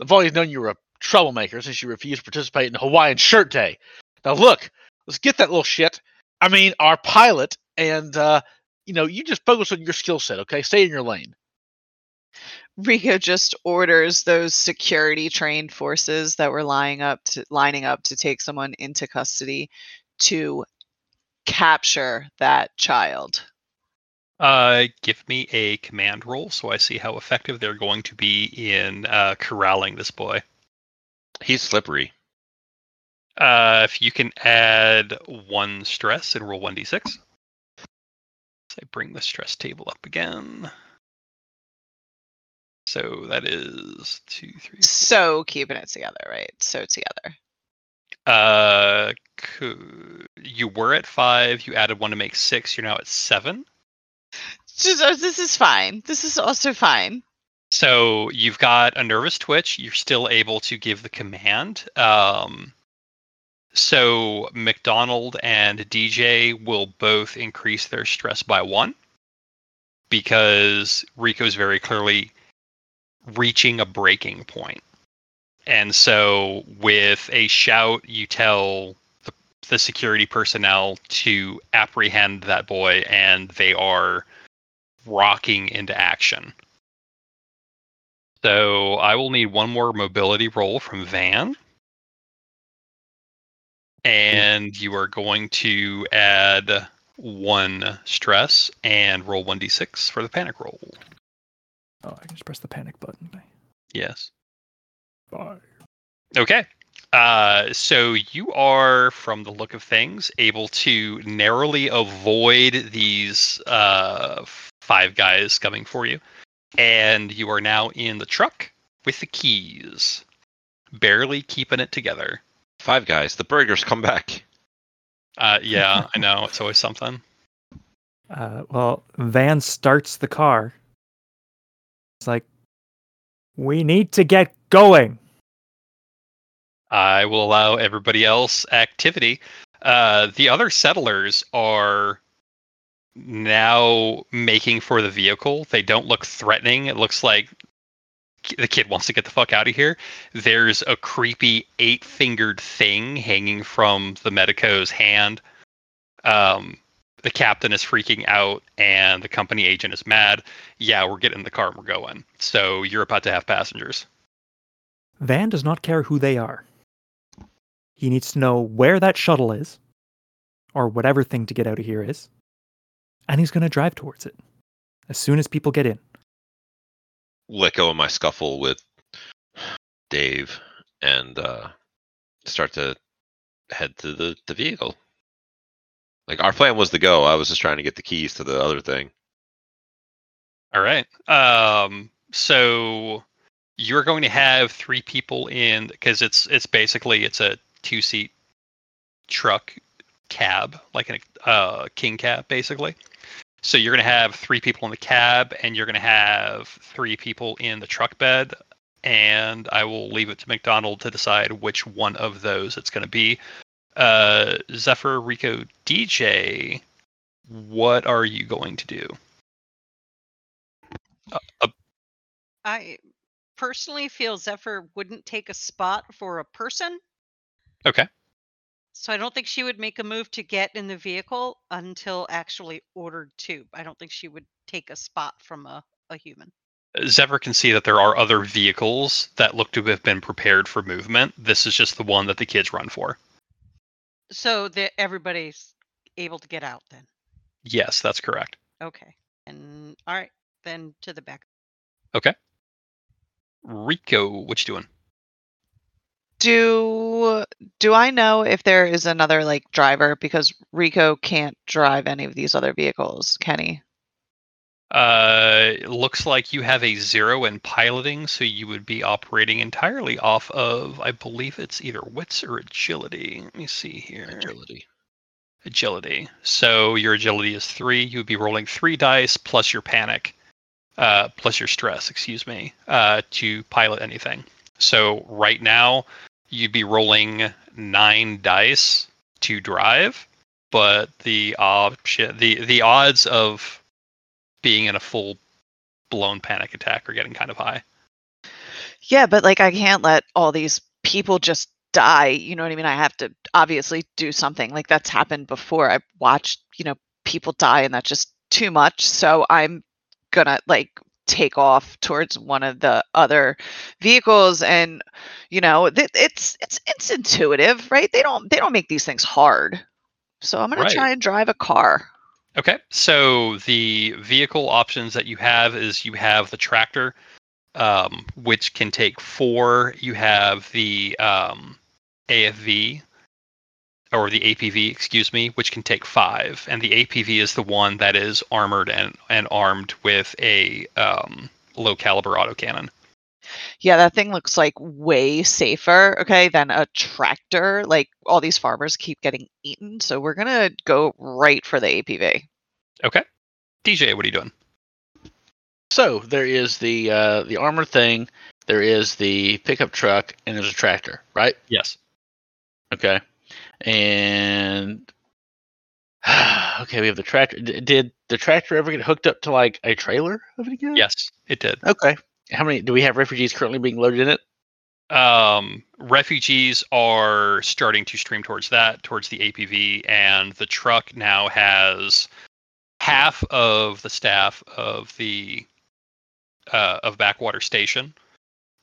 I've always known you were a troublemaker since you refused to participate in Hawaiian Shirt Day. Now look, let's get that little shit. I mean, our pilot, and uh, you know, you just focus on your skill set. Okay, stay in your lane. Rico just orders those security trained forces that were lining up to lining up to take someone into custody to capture that child. Uh, give me a command roll so I see how effective they're going to be in uh, corralling this boy. He's slippery. Uh, if you can add one stress and roll 1d6. So I bring the stress table up again. So that is two, three. four. So keeping it together, right? So together. Uh, you were at five. You added one to make six. You're now at seven. Just, uh, this is fine. This is also fine. So you've got a nervous twitch. You're still able to give the command. Um, so McDonald and DJ will both increase their stress by one because Rico's very clearly reaching a breaking point. And so with a shout, you tell the, the security personnel to apprehend that boy, and they are rocking into action. So I will need one more mobility roll from Van. And you are going to add one stress and roll 1d6 for the panic roll. Oh, I can just press the panic button. Yes. Bye. Okay. Uh, so you are, from the look of things, able to narrowly avoid these uh, five guys coming for you. And you are now in the truck with the keys, barely keeping it together. Five guys. The burgers come back. Uh, yeah, I know. It's always something. Uh, well, Van starts the car. It's like, we need to get going. I will allow everybody else activity. Uh, the other settlers are now making for the vehicle. They don't look threatening. It looks like the kid wants to get the fuck out of here. There's a creepy eight fingered thing hanging from the medico's hand. Um, the captain is freaking out, and the company agent is mad. Yeah, we're getting in the car and we're going. So you're about to have passengers. Van does not care who they are. He needs to know where that shuttle is, or whatever thing to get out of here is, and he's going to drive towards it as soon as people get in. Let go of my scuffle with Dave and uh, start to head to the, the vehicle. Like our plan was to go. I was just trying to get the keys to the other thing. All right. Um, so you're going to have three people in because it's it's basically it's a two seat truck cab like a uh, king cab basically. So you're going to have three people in the cab and you're going to have three people in the truck bed. And I will leave it to McDonald to decide which one of those it's going to be. Uh, Zephyr, Rico, DJ, what are you going to do? Uh, I personally feel Zephyr wouldn't take a spot for a person. Okay. So I don't think she would make a move to get in the vehicle until actually ordered to. I don't think she would take a spot from a, a human. Zephyr can see that there are other vehicles that look to have been prepared for movement. This is just the one that the kids run for. So that everybody's able to get out then. Yes, that's correct. Okay. And all right, then to the back. Okay. Rico, what you doing? Do do I know if there is another like driver because Rico can't drive any of these other vehicles, Kenny? Uh, it looks like you have a zero in piloting, so you would be operating entirely off of, I believe it's either wits or agility. Let me see here. Agility. Agility. So your agility is three. You would be rolling three dice plus your panic, uh, plus your stress, excuse me, uh, to pilot anything. So right now, you'd be rolling nine dice to drive, but the option, the the odds of being in a full blown panic attack or getting kind of high. Yeah, but like I can't let all these people just die. You know what I mean? I have to obviously do something. Like that's happened before. I've watched, you know, people die and that's just too much. So I'm gonna like take off towards one of the other vehicles and you know th- it's it's it's intuitive right they don't they don't make these things hard so i'm going Right. to try and drive a car Okay, so the vehicle options that you have is you have the tractor, um, which can take four. You have the um, AFV, or the APV, excuse me, which can take five. And the APV is the one that is armored and, and armed with a um, low caliber autocannon. Yeah that thing looks like way safer okay than a tractor like all these farmers keep getting eaten so we're going to go right for the apv Okay, DJ, what are you doing? So there is the uh, the armor thing. There is the pickup truck, and there's a tractor, right? Yes. Okay. And okay, we have the tractor. D- did the tractor ever get hooked up to like a trailer of any kind? Yes, it did. Okay. How many do we have refugees currently being loaded in it? um, refugees are starting to stream towards that, towards the APV, and the truck now has half of the staff of the uh, of Backwater Station,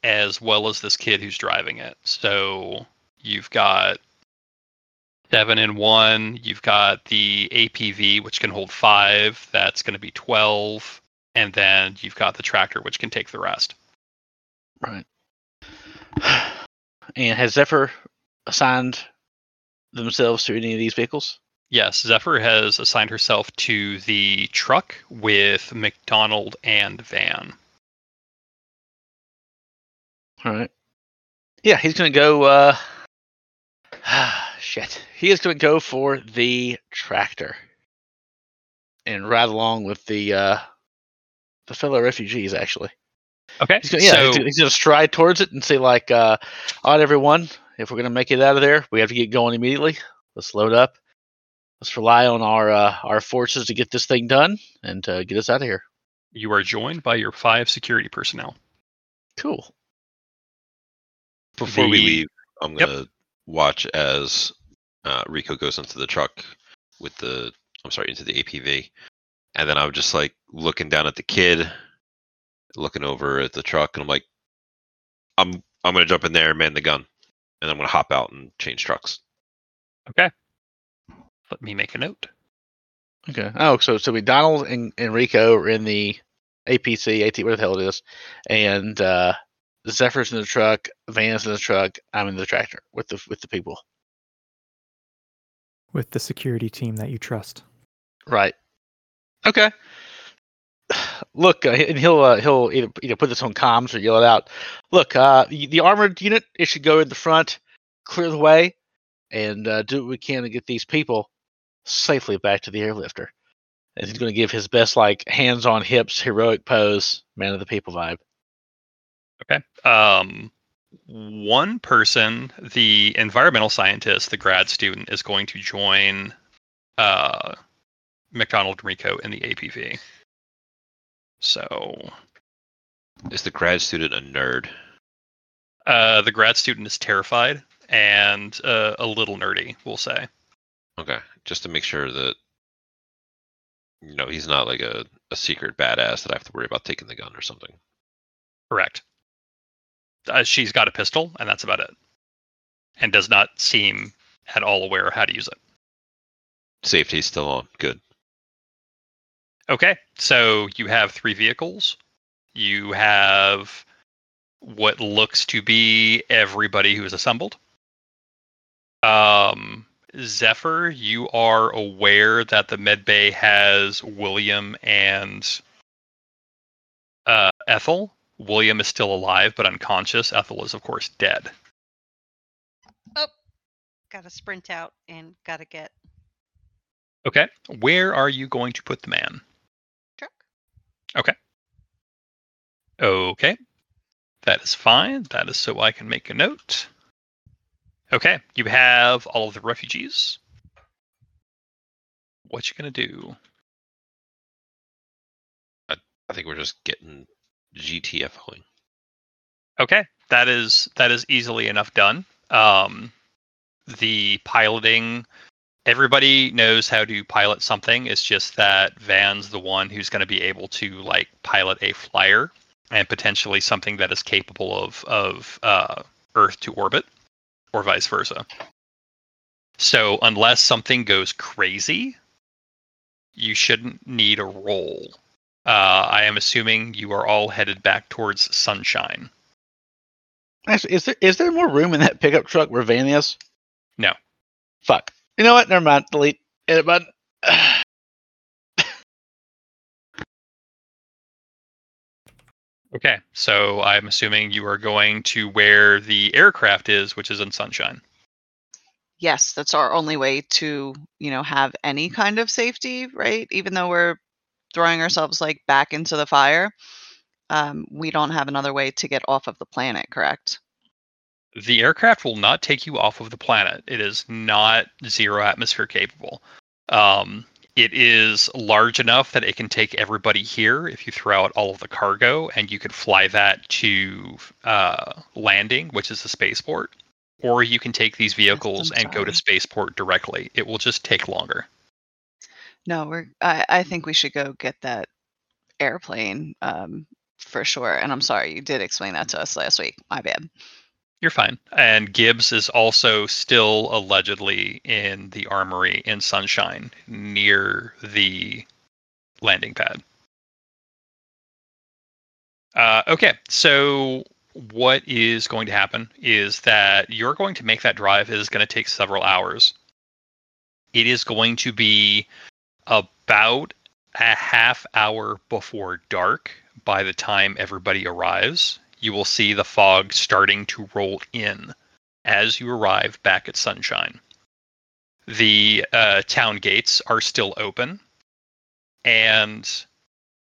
as well as this kid who's driving it. So you've got seven in one. You've got the APV, which can hold five. That's going to be twelve, and then you've got the tractor, which can take the rest. Right. And has Zephyr assigned themselves to any of these vehicles? Yes, Zephyr has assigned herself to the truck with McDonald and Van. All right. Yeah, he's gonna go. uh Shit, he is gonna go for the tractor and ride along with the uh the fellow refugees. Actually, Okay, he's gonna, yeah, so he's, gonna, he's gonna stride towards it and say like, uh, "All right, everyone, if we're gonna make it out of there, we have to get going immediately. Let's load up. Let's rely on our uh, our forces to get this thing done and uh, get us out of here." you are joined by your five security personnel. Cool. Before we leave, I'm gonna watch as uh, Rico goes into the truck with the I'm sorry into the APV, and then I'm just like looking down at the kid, looking over at the truck, and I'm like, I'm I'm gonna jump in there and man the gun, and I'm gonna hop out and change trucks. Okay. Let me make a note. Okay. Oh, so so we Donald and Enrico are in the APC, AT, whatever the hell it is, and uh, Zephyr's in the truck, Van's in the truck, I'm in the tractor with the with the people. with the security team that you trust. Right. Okay. Look, uh, and he'll uh, he'll either know put this on comms or yell it out. Look, uh, the, the armored unit it should go in the front, clear the way, and uh, do what we can to get these people safely back to the airlifter. And he's going to give his best like hands on hips heroic pose, man of the people vibe. Okay. Um, one person, the environmental scientist, the grad student, is going to join uh, McDonald Rico in the APV. So Is the grad student a nerd? uh, the grad student is terrified and uh, a little nerdy, we'll say. Okay, just to make sure that you know he's not like a, a secret badass that I have to worry about taking the gun or something. Correct. Uh, she's got a pistol, and that's about it. And does not seem at all aware of how to use it. Safety's still on. Good. Okay, so you have three vehicles. You have what looks to be everybody who is assembled. Um, Zephyr, you are aware that the med bay has William and uh, Ethel. William is still alive but unconscious. Ethel is, of course, dead. Oh, gotta sprint out and gotta get Okay. Where are you going to put the man? Truck. Okay. That is fine. That is so I can make a note. Okay. You have all of the refugees. What you gonna do? I think we're just getting GTFOing. Okay. That is that is easily enough done. Um the piloting everybody knows how to pilot something. It's just that Van's the one who's going to be able to like pilot a flyer and potentially something that is capable of of uh, Earth to orbit, or vice versa. So unless something goes crazy, you shouldn't need a roll. Uh, I am assuming you are all headed back towards Sunshine. Actually, is there is there more room in that pickup truck where Van is? No. Fuck. You know what? Never mind. Delete. Edit button. Okay, so I'm assuming you are going to where the aircraft is, which is in Sunshine. Yes, that's our only way to, you know, have any kind of safety, right? Even though we're throwing ourselves like back into the fire, um, we don't have another way to get off of the planet, correct? The aircraft will not take you off of the planet. It is not zero atmosphere capable. Um, it is large enough that it can take everybody here if you throw out all of the cargo, and you could fly that to uh, landing, which is the spaceport. Or you can take these vehicles and go to spaceport directly. It will just take longer. No, we're. I, I think we should go get that airplane um, for sure. And I'm sorry, you did explain that to us last week. My bad. You're fine. And Gibbs is also still allegedly in the armory in Sunshine near the landing pad. Uh, okay, so what is going to happen is that you're going to make that drive. It is going to take several hours. It is going to be about a half hour before dark by the time everybody arrives you will see the fog starting to roll in as you arrive back at Sunshine. The uh, town gates are still open, and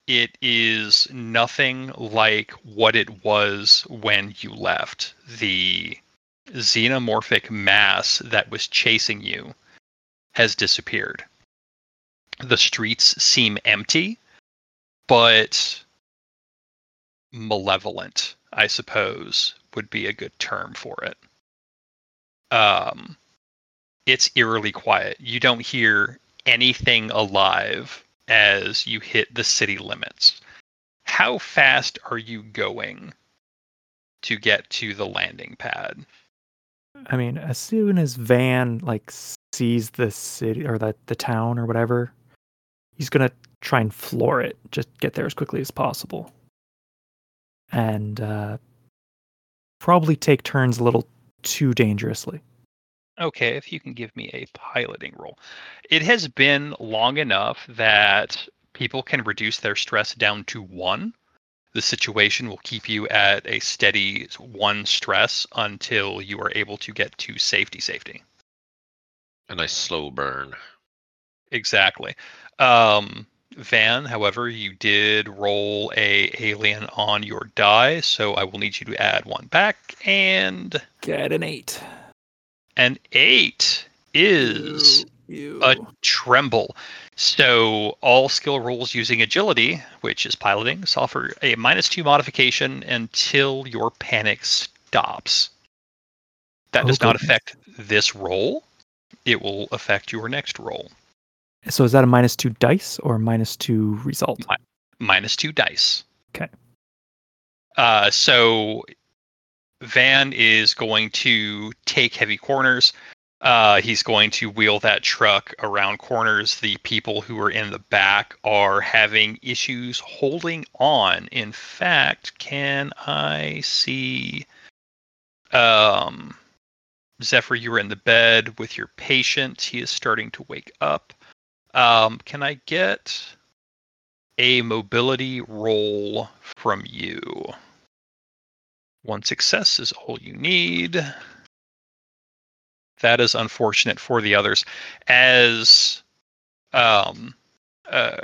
it is nothing like what it was when you left. The xenomorphic mass that was chasing you has disappeared. The streets seem empty, but malevolent, I suppose, would be a good term for it. Um, it's eerily quiet. You don't hear anything alive as you hit the city limits. How fast are you going to get to the landing pad? I mean, as soon as Van like sees the city or the the town or whatever, he's gonna try and floor it. Just get there as quickly as possible, and uh, probably take turns a little too dangerously. Okay, if you can give me a piloting roll. It has been long enough that people can reduce their stress down to one. The situation will keep you at a steady one stress until you are able to get to safety safety. A nice slow burn. Exactly. Um, Van, however, you did roll a alien on your die, so I will need you to add one back, and Get an eight. an eight is a tremble. So all skill rolls using agility, which is piloting, suffer a minus two modification until your panic stops. That Oh, does not affect this roll. It will affect your next roll. So is that a minus two dice or minus two result? minus two dice. Okay. Uh, so Van is going to take heavy corners. Uh, he's going to wheel that truck around corners. The people who are in the back are having issues holding on. In fact, can I see? Um, Zephyr, you were in the bed with your patient. He is starting to wake up. Um, can I get a mobility roll from you? One success is all you need. That is unfortunate for the others. As um, uh,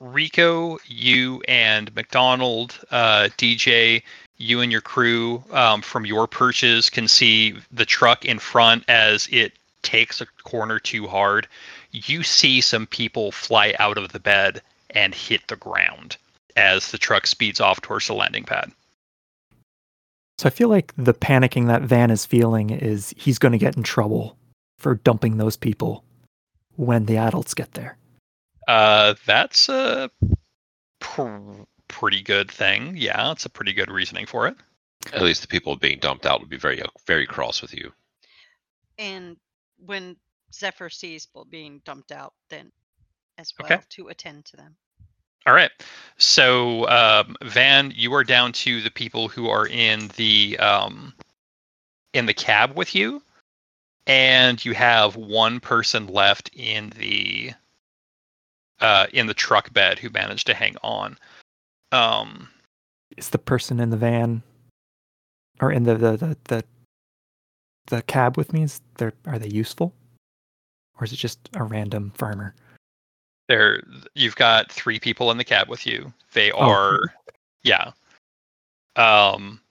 Rico, you and McDonald, uh, DJ, you and your crew um, from your perches can see the truck in front as it takes a corner too hard. You see some people fly out of the bed and hit the ground as the truck speeds off towards the landing pad. So I feel like the panicking that Van is feeling is he's going to get in trouble for dumping those people when the adults get there. Uh, that's a pr- pretty good thing. Yeah, it's a pretty good reasoning for it. At least the people being dumped out would be very very cross with you. And when Zephyr sees being dumped out, then as well Okay. to attend to them. All right. So, um, Van, you are down to the people who are in the um, in the cab with you, and you have one person left in the uh, in the truck bed who managed to hang on. Um, Is the person in the van or in the the the the, the cab with me is there are they useful? Or is it just a random farmer? there, you've got three people in the cab with you. They Oh. are, yeah. Um,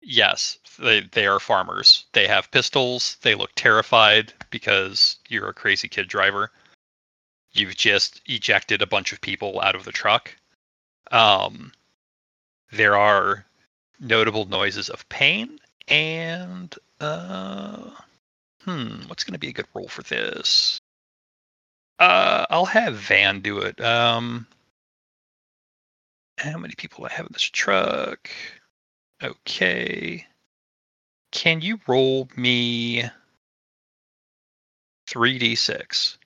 yes, they they are farmers. They have pistols. They look terrified because you're a crazy kid driver. You've just ejected a bunch of people out of the truck. Um, there are notable noises of pain and uh, hmm, what's going to be a good role for this? Uh, I'll have Van do it. Um, how many people I have in this truck? Okay. Can you roll me 3d6?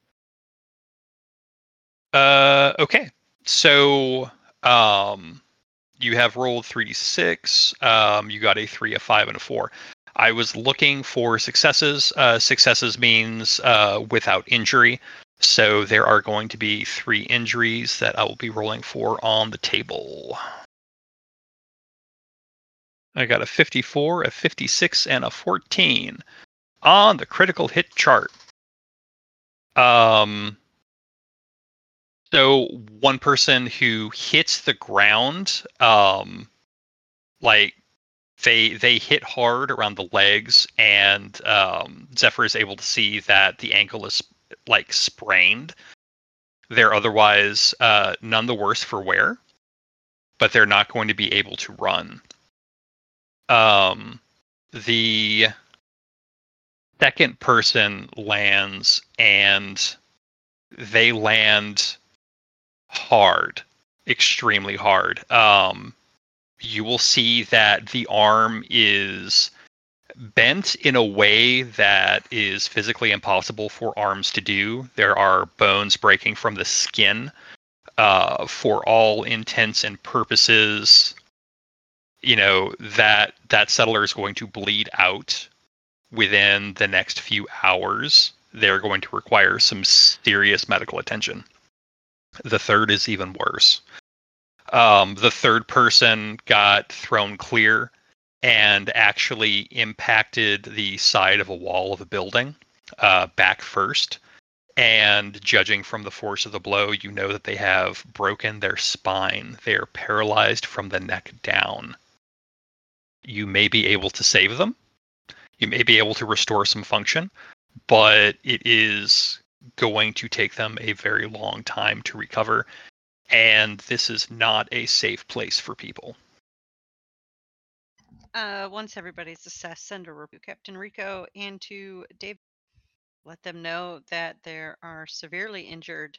Uh, okay. So, um, you have rolled 3d6. Um, you got a 3, a 5, and a 4. I was looking for successes. Uh, successes means uh, without injury. So there are going to be three injuries that I will be rolling for on the table. I got a 54, a 56, and a 14 on the critical hit chart. Um, so one person who hits the ground, um, like they they hit hard around the legs, and um, Zephyr is able to see that the ankle is like sprained. They're otherwise uh, none the worse for wear, but they're not going to be able to run. Um, the second person lands and they land hard, extremely hard. Um, you will see that the arm is bent in a way that is physically impossible for arms to do. There are bones breaking from the skin. Uh, for all intents and purposes, you know that that settler is going to bleed out within the next few hours. They're going to require some serious medical attention. The third is even worse. Um, the third person got thrown clear and actually impacted the side of a wall of a building uh, back first. And judging from the force of the blow, you know that they have broken their spine. They are paralyzed from the neck down. You may be able to save them. You may be able to restore some function, but it is going to take them a very long time to recover. And this is not a safe place for people. Uh, once everybody's assessed, send a review Captain Rico and to Dave. Let them know that there are severely injured.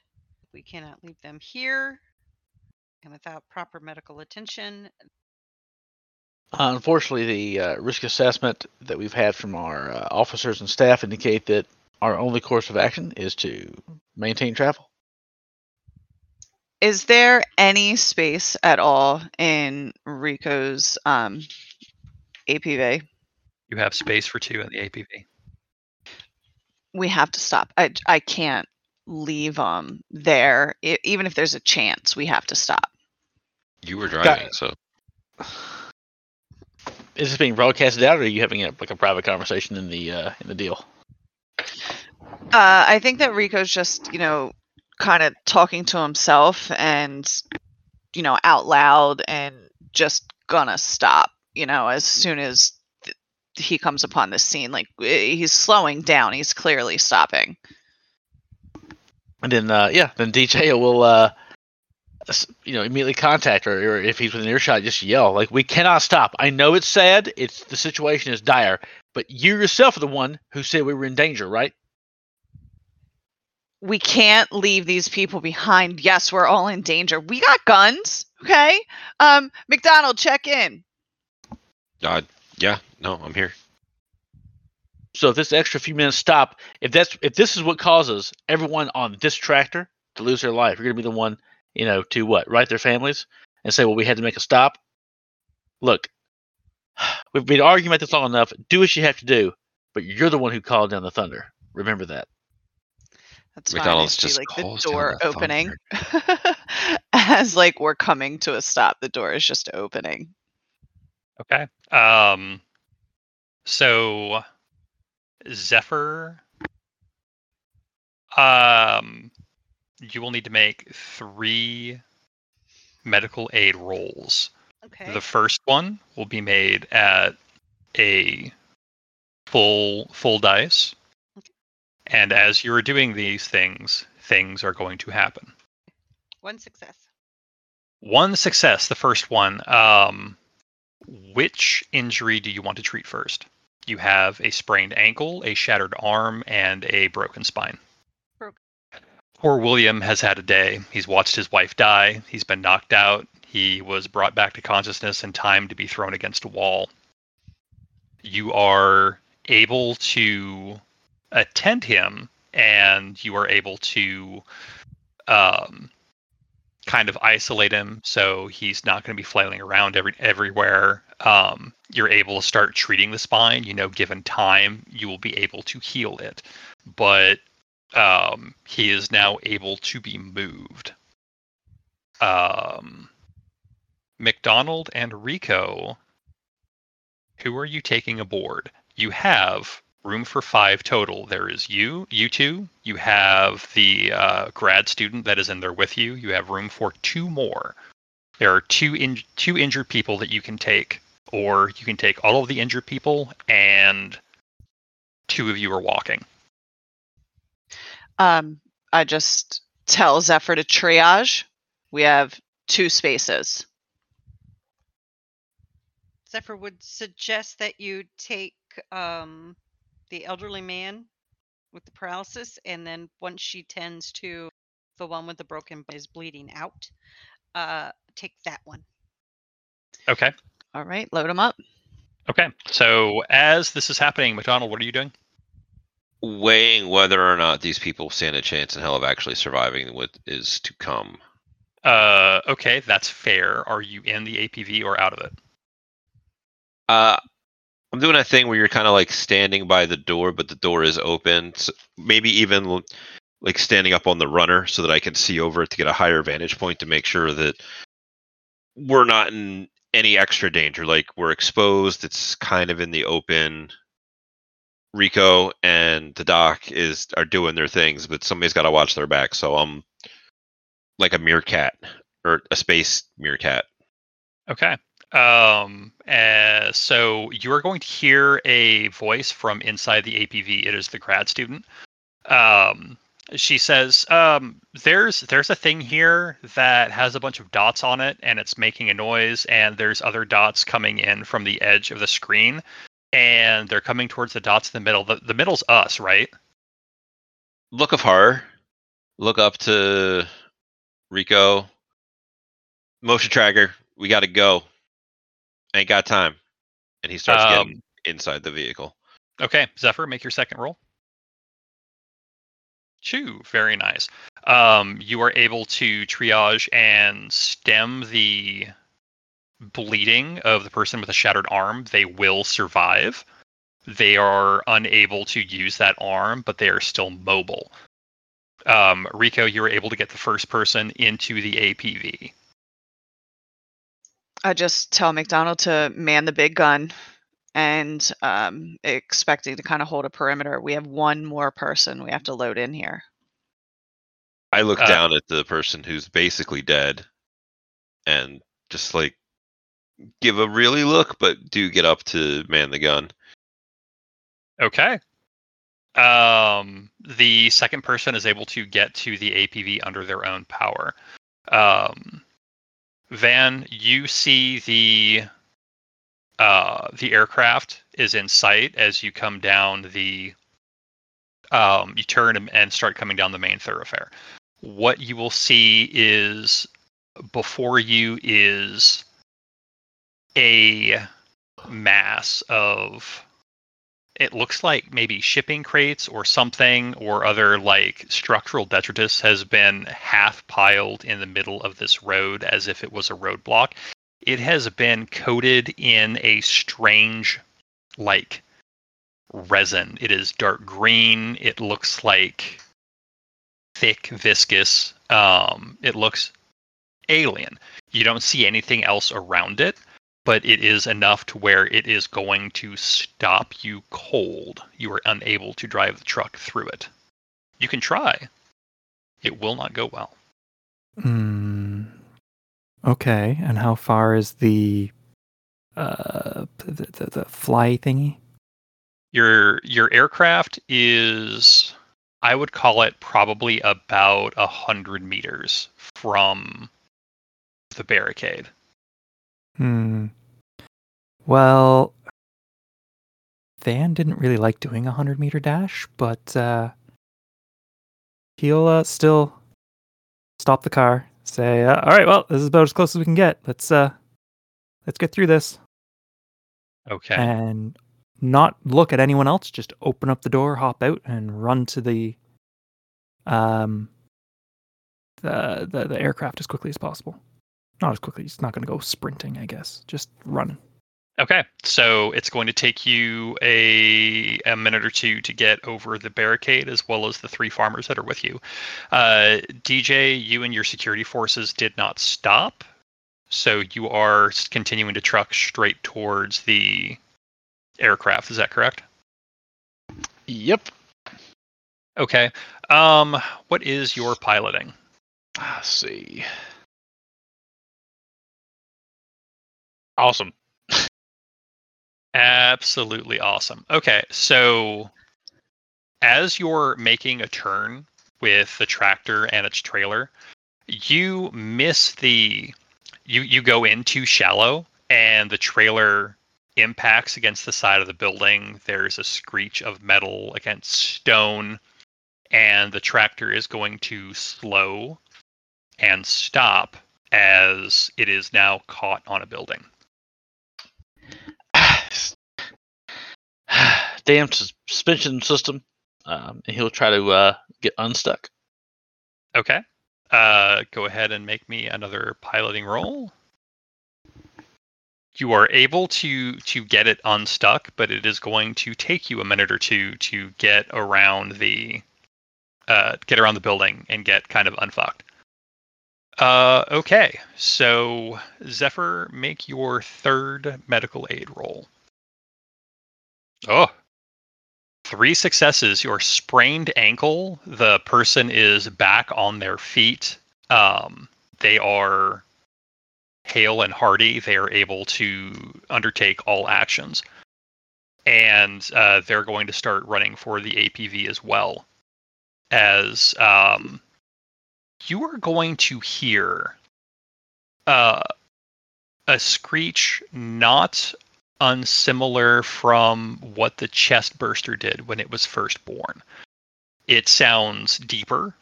We cannot leave them here and without proper medical attention. Uh, unfortunately, the uh, risk assessment that we've had from our uh, officers and staff indicate that our only course of action is to maintain travel. Is there any space at all in Rico's um, APV? You have space for two in the APV. We have to stop. I I can't leave um there. I, even if there's a chance, we have to stop. You were driving, so Is this being broadcasted out, or are you having a, like a private conversation in the uh, in the deal? Uh, I think that Rico's just, you know, kind of talking to himself and, you know, out loud and just gonna stop, you know, as soon as th- he comes upon this scene. Like, eh, he's slowing down. He's clearly stopping. And then, uh, yeah, then DJ will, uh, you know, immediately contact her, or if he's within earshot, just yell like, "We cannot stop. I know it's sad. It's the situation is dire, but you yourself are the one who said we were in danger, right?" We can't leave these people behind. Yes, we're all in danger. We got guns, okay? Um, McDonald, check in. uh, yeah, no, I'm here. So if this extra few minutes stop, if that's if this is what causes everyone on this tractor to lose their life, you're gonna be the one, you know, to what, write their families and say, well, we had to make a stop. Look, we've been arguing about this long enough. Do what you have to do, but you're the one who called down the thunder. Remember that. That's McDonald's fine. Just like the door opening as like we're coming to a stop. The door is just opening. Okay. Um. So, Zephyr. Um, you will need to make three medical aid rolls. Okay. The first one will be made at a full full dice. And as you're doing these things, things are going to happen. One success. One success, the first one. Um, which injury do you want to treat first? You have a sprained ankle, a shattered arm, and a broken spine. Broken. Poor William has had a day. He's watched his wife die. He's been knocked out. He was brought back to consciousness in time to be thrown against a wall. You are able to attend him, and you are able to um, kind of isolate him so he's not going to be flailing around every everywhere. Um, you're able to start treating the spine. You know, given time, you will be able to heal it, but um, he is now able to be moved. Um, McDonald and Rico, who are you taking aboard? You have room for five total. There is you, you two. You have the uh, grad student that is in there with you. You have room for two more. There are two in, two injured people that you can take, or you can take all of the injured people, and two of you are walking. Um, I just tell Zephyr to triage. We have two spaces. Zephyr would suggest that you take um, the elderly man with the paralysis, and then once she tends to the one with the broken is bleeding out, uh, take that one. Okay. All right, load them up. Okay. So as this is happening, McDonald, what are you doing? Weighing whether or not these people stand a chance in hell of actually surviving what is to come. Uh, okay, that's fair. Are you in the APV or out of it? Uh, I'm doing a thing where you're kind of like standing by the door, but the door is open. So maybe even like standing up on the runner so that I can see over it to get a higher vantage point to make sure that we're not in any extra danger. Like we're exposed. It's kind of in the open. Rico and the doc is are doing their things, but somebody's got to watch their back. So I'm like a meerkat or a space meerkat. Okay. Um, uh, so you are going to hear a voice from inside the APV. It is the grad student. Um, she says, um, "There's there's a thing here that has a bunch of dots on it, and it's making a noise. And there's other dots coming in from the edge of the screen, and they're coming towards the dots in the middle. The the middle's us, right? look of horror. Look up to Rico. Motion tracker. We got to go. Ain't got time. And he starts getting Um, inside the vehicle. Okay, Zephyr, make your second roll. Two, very nice. Um, you are able to triage and stem the bleeding of the person with a shattered arm. They will survive. They are unable to use that arm, but they are still mobile. Um, Rico, you were able to get the first person into the APV. I just tell McDonald to man the big gun and um, expecting to kind of hold a perimeter. We have one more person we have to load in here. I look Uh, down at the person who's basically dead and just like give a really look, but do get up to man the gun. Okay. Um, the second person is able to get to the APV under their own power. Um, Van, you see the uh, the aircraft is in sight as you come down the. Um, you turn and- and start coming down the main thoroughfare. What you will see is before you is a mass of it looks like maybe shipping crates or something or other like structural detritus has been half piled in the middle of this road as if it was a roadblock. It has been coated in a strange like resin. It is dark green. It looks like thick, viscous. Um, it looks alien. You don't see anything else around it but it is enough to where it is going to stop you cold. You are unable to drive the truck through it. You can try. It will not go well. Hmm. Okay, and how far is the uh the, the, the fly thingy? Your your aircraft is I would call it probably about a hundred meters from the barricade. Hmm. Well, Van didn't really like doing a hundred meter dash, but uh, he'll uh, still stop the car. Say, uh, "All right, well, this is about as close as we can get. Let's uh, let's get through this." Okay. and not look at anyone else. Just open up the door, hop out, and run to the um the the, the aircraft as quickly as possible. Not as quickly. He's not going to go sprinting, I guess. Just run. Okay, so it's going to take you a a minute or two to get over the barricade, as well as the three farmers that are with you. Uh, DJ, you and your security forces did not stop, so you are continuing to truck straight towards the aircraft. Is that correct? Yep. Okay. Um, what is your piloting? Let's see. Awesome. Absolutely awesome. Okay, so as you're making a turn with the tractor and its trailer, you miss the you you go in too shallow and the trailer impacts against the side of the building. There's a screech of metal against stone and the tractor is going to slow and stop as it is now caught on a building. Damn suspension system. Um, and he'll try to uh, get unstuck. Okay. Uh, go ahead and make me another piloting roll. You are able to to get it unstuck, but it is going to take you a minute or two to get around the uh, get around the building and get kind of unfucked. Uh, okay, so Zephyr, make your third medical aid roll. Oh, three successes. Your sprained ankle. The person is back on their feet. Um, they are hale and hearty. They are able to undertake all actions, and uh, they're going to start running for the APV as well. As um, you are going to hear uh, a screech not unsimilar from what the chest burster did when it was first born. It sounds deeper,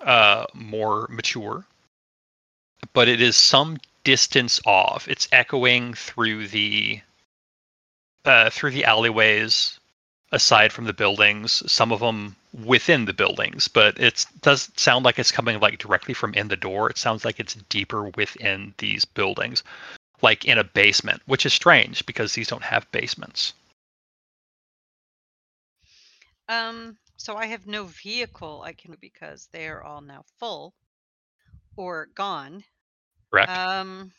uh, more mature, but it is some distance off. It's echoing through the uh, through the alleyways, aside from the buildings. Some of them within the buildings, but it does sound like it's coming like directly from in the door. It sounds like it's deeper within these buildings, like in a basement, which is strange because these don't have basements. Um, so I have no vehicle I can because they are all now full or gone. Correct. Um,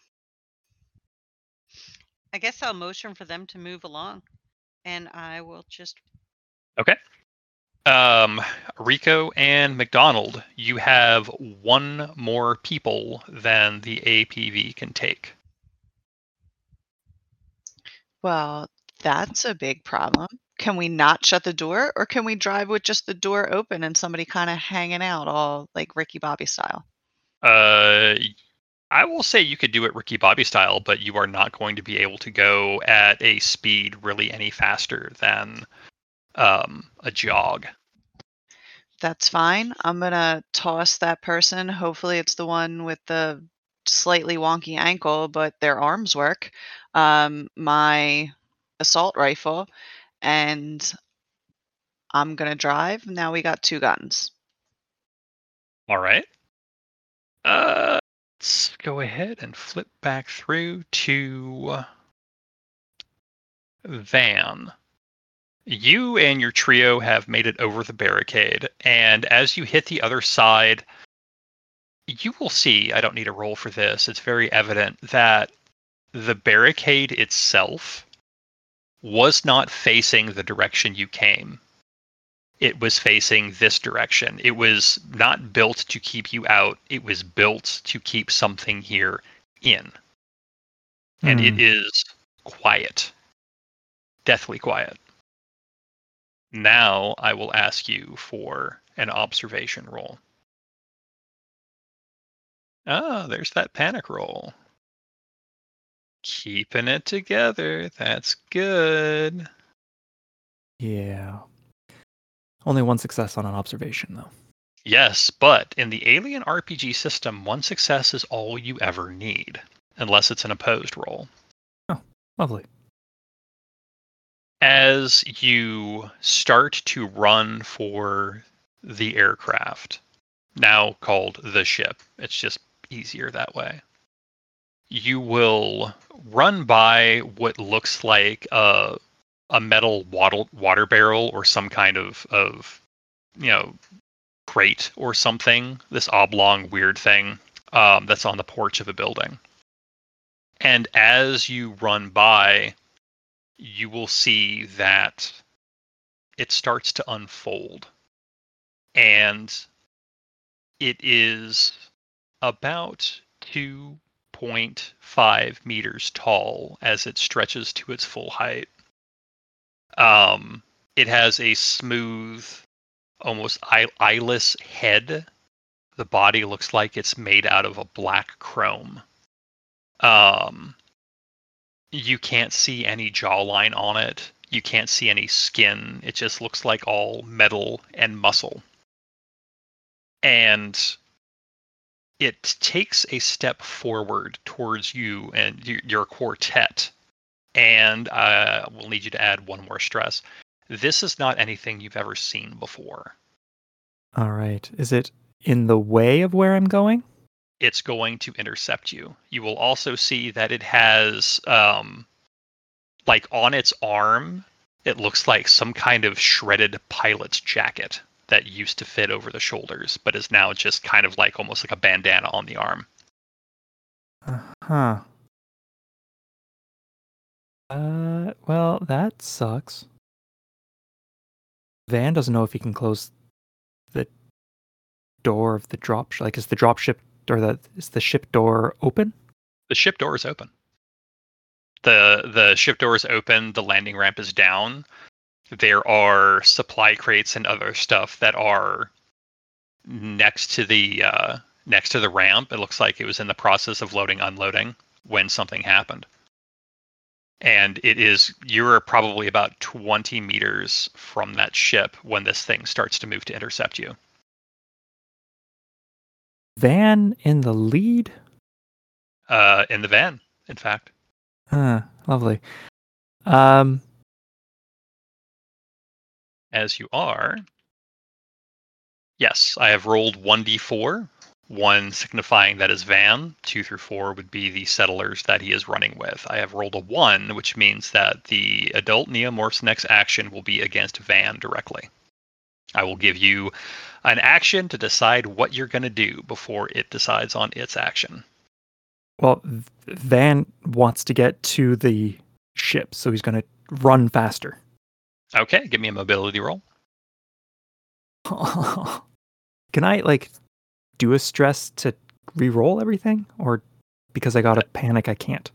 I guess I'll motion for them to move along, and I will just Okay. Um, Rico and McDonald, you have one more people than the APV can take. Well, that's a big problem. Can we not shut the door or can we drive with just the door open and somebody kind of hanging out all like Ricky Bobby style? Uh, I will say you could do it Ricky Bobby style, but you are not going to be able to go at a speed really any faster than um, a jog. That's fine. I'm going to toss that person. Hopefully, it's the one with the slightly wonky ankle, but their arms work. Um, my assault rifle, and I'm to drive. Now we got two guns. All right. Uh, let's go ahead and flip back through to Van. You and your trio have made it over the barricade, and as you hit the other side, you will see. I don't need a roll for this. It's very evident that the barricade itself was not facing the direction you came. It was facing this direction. It was not built to keep you out, it was built to keep something here in. And it Hmm. quiet, deathly quiet. Now I will ask you for an observation roll. Ah, there's that panic roll. Keeping it together. That's good. Yeah. Only one success on an observation, though. Yes, but in the Alien RPG system, one success is all you ever need, unless it's an opposed roll. Oh, lovely. As you start to run for the aircraft, now called the ship, it's just easier that way. You will run by what looks like a, a metal water, water barrel or some kind of, of, you know, crate or something, this oblong weird thing um, that's on the porch of a building. And as you run by, you will see that it starts to unfold. And it is about 2.5 meters tall as it stretches to its full height. Um, it has a smooth, almost eye- eyeless head. The body looks like it's made out of a black chrome. Um, you can't see any jawline on it. You can't see any skin. It just looks like all metal and muscle. And it takes a step forward towards you and your, your quartet. And uh, we'll need you to add one more stress. This is not anything you've ever seen before. All right. Is it in the way of where I'm going? it's going to intercept you. You will also see that it has, um, like on its arm, it looks like some kind of shredded pilot's jacket that used to fit over the shoulders, but is now just kind of like almost like a bandana on the arm. Huh. Uh, well, that sucks. Van doesn't know if he can close the door of the drop. Like, is the drop ship or the is the ship door open? The ship door is open. the The ship door is open. The landing ramp is down. There are supply crates and other stuff that are next to the uh, next to the ramp. It looks like it was in the process of loading unloading when something happened. And it is you're probably about 20 meters from that ship when this thing starts to move to intercept you. Van in the lead. Uh, in the van, in fact. Ah, lovely. Um, As you are. Yes, I have rolled 1d4, one signifying that is Van, two through four would be the settlers that he is running with. I have rolled a one, which means that the adult Neomorph's next action will be against Van directly. I will give you an action to decide what you're going to do before it decides on its action. well, Van wants to get to the ship, so he's going to run faster. Okay, give me a mobility roll. Can I like do a stress to re-roll everything, or because I got a uh, panic, I can't?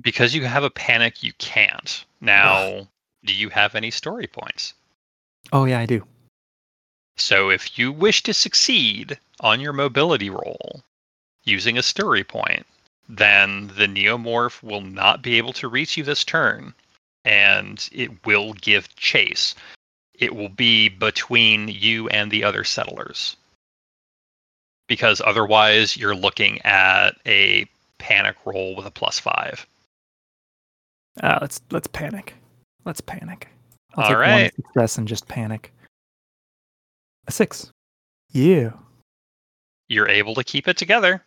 Because you have a panic, you can't. Now, do you have any story points? Oh yeah, I do. So if you wish to succeed on your mobility roll using a story point, then the neomorph will not be able to reach you this turn and it will give chase. It will be between you and the other settlers. Because otherwise you're looking at a panic roll with a plus 5. Uh, let's let's panic. Let's panic. I'll All take right. one success and just panic. A six. Yeah. you're able to keep it together.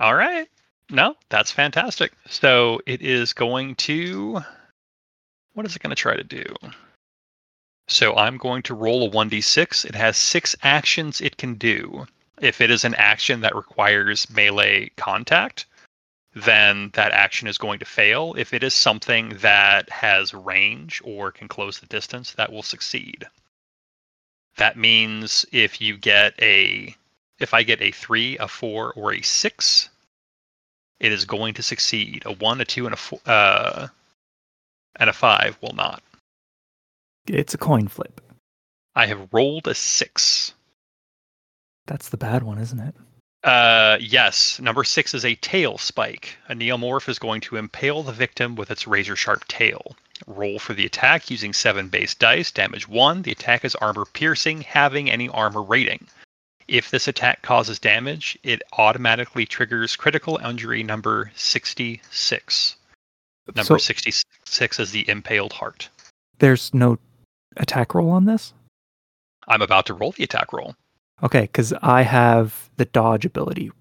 All right. No, that's fantastic. So it is going to. What is it going to try to do? So I'm going to roll a 1d6. It has six actions it can do. If it is an action that requires melee contact, then that action is going to fail. If it is something that has range or can close the distance, that will succeed. That means if you get a if I get a three, a four, or a six, it is going to succeed. A one, a two, and a four, uh, and a five will not. It's a coin flip. I have rolled a six. That's the bad one, isn't it? Uh, yes, number six is a tail spike. A neomorph is going to impale the victim with its razor sharp tail. Roll for the attack using seven base dice. Damage one. The attack is armor piercing, having any armor rating. If this attack causes damage, it automatically triggers critical injury number 66. Number so 66 is the impaled heart. there's no attack roll on this. I'm about to roll the attack roll. Okay, because I have the dodge ability,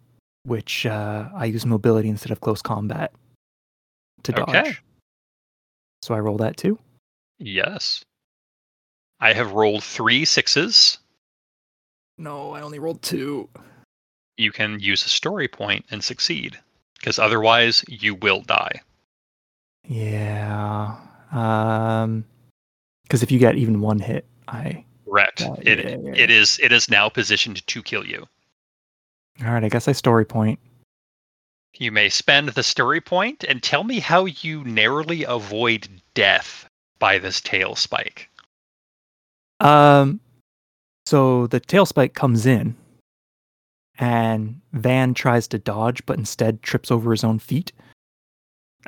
which uh, I use mobility instead of close combat to dodge. Okay. So I roll that too. Yes. I have rolled three sixes. No, I only rolled two. You can use a story point and succeed, because otherwise you will die. Yeah. Um, because if you get even one hit, I. Correct. Yeah, it yeah, yeah. it is it is now positioned to kill you. All right, I guess I story point. You may spend the story point and tell me how you narrowly avoid death by this tail spike. Um, so the tail spike comes in, and Van tries to dodge, but instead trips over his own feet.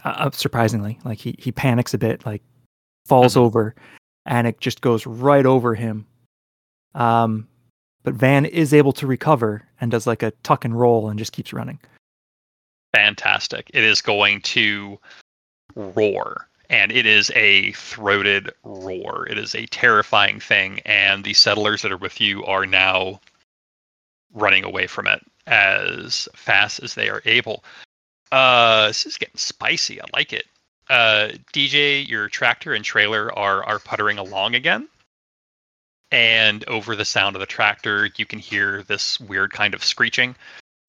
Uh, uh, surprisingly, like he he panics a bit, like falls Mhm. over, and it just goes right over him. Um, but Van is able to recover and does like a tuck and roll and just keeps running. Fantastic. It is going to roar. And it is a throated roar. It is a terrifying thing. And the settlers that are with you are now running away from it as fast as they are able. Uh, this is getting spicy. I like it. Uh, DJ, your tractor and trailer are are puttering along again. And over the sound of the tractor, you can hear this weird kind of screeching.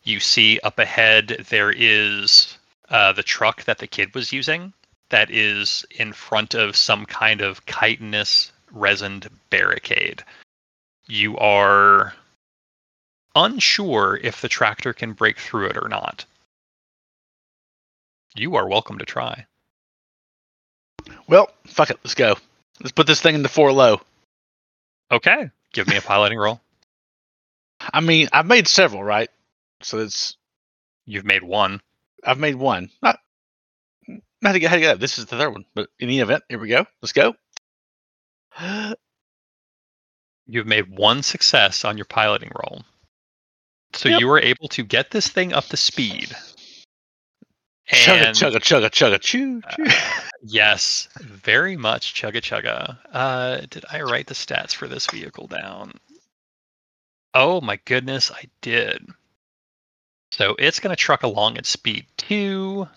You see up ahead there is uh, the truck that the kid was using that is in front of some kind of chitinous resined barricade. You are unsure if the tractor can break through it or not. You are welcome to try. Well, fuck it. Let's go. Let's put this thing into four low. Okay, give me a piloting roll. I mean, I've made several, right? So it's You've made one. I've made one. Not not to get how to get up. This is the third one. But in the event, here we go. Let's go. You've made one success on your piloting roll. So Yep. you were able to get this thing up to speed. Chugga And chugga chugga chugga choo choo. yes, very much chugga chugga. Uh, did I write the stats for this vehicle down? Oh my goodness, I did. So it's going to truck along at speed two.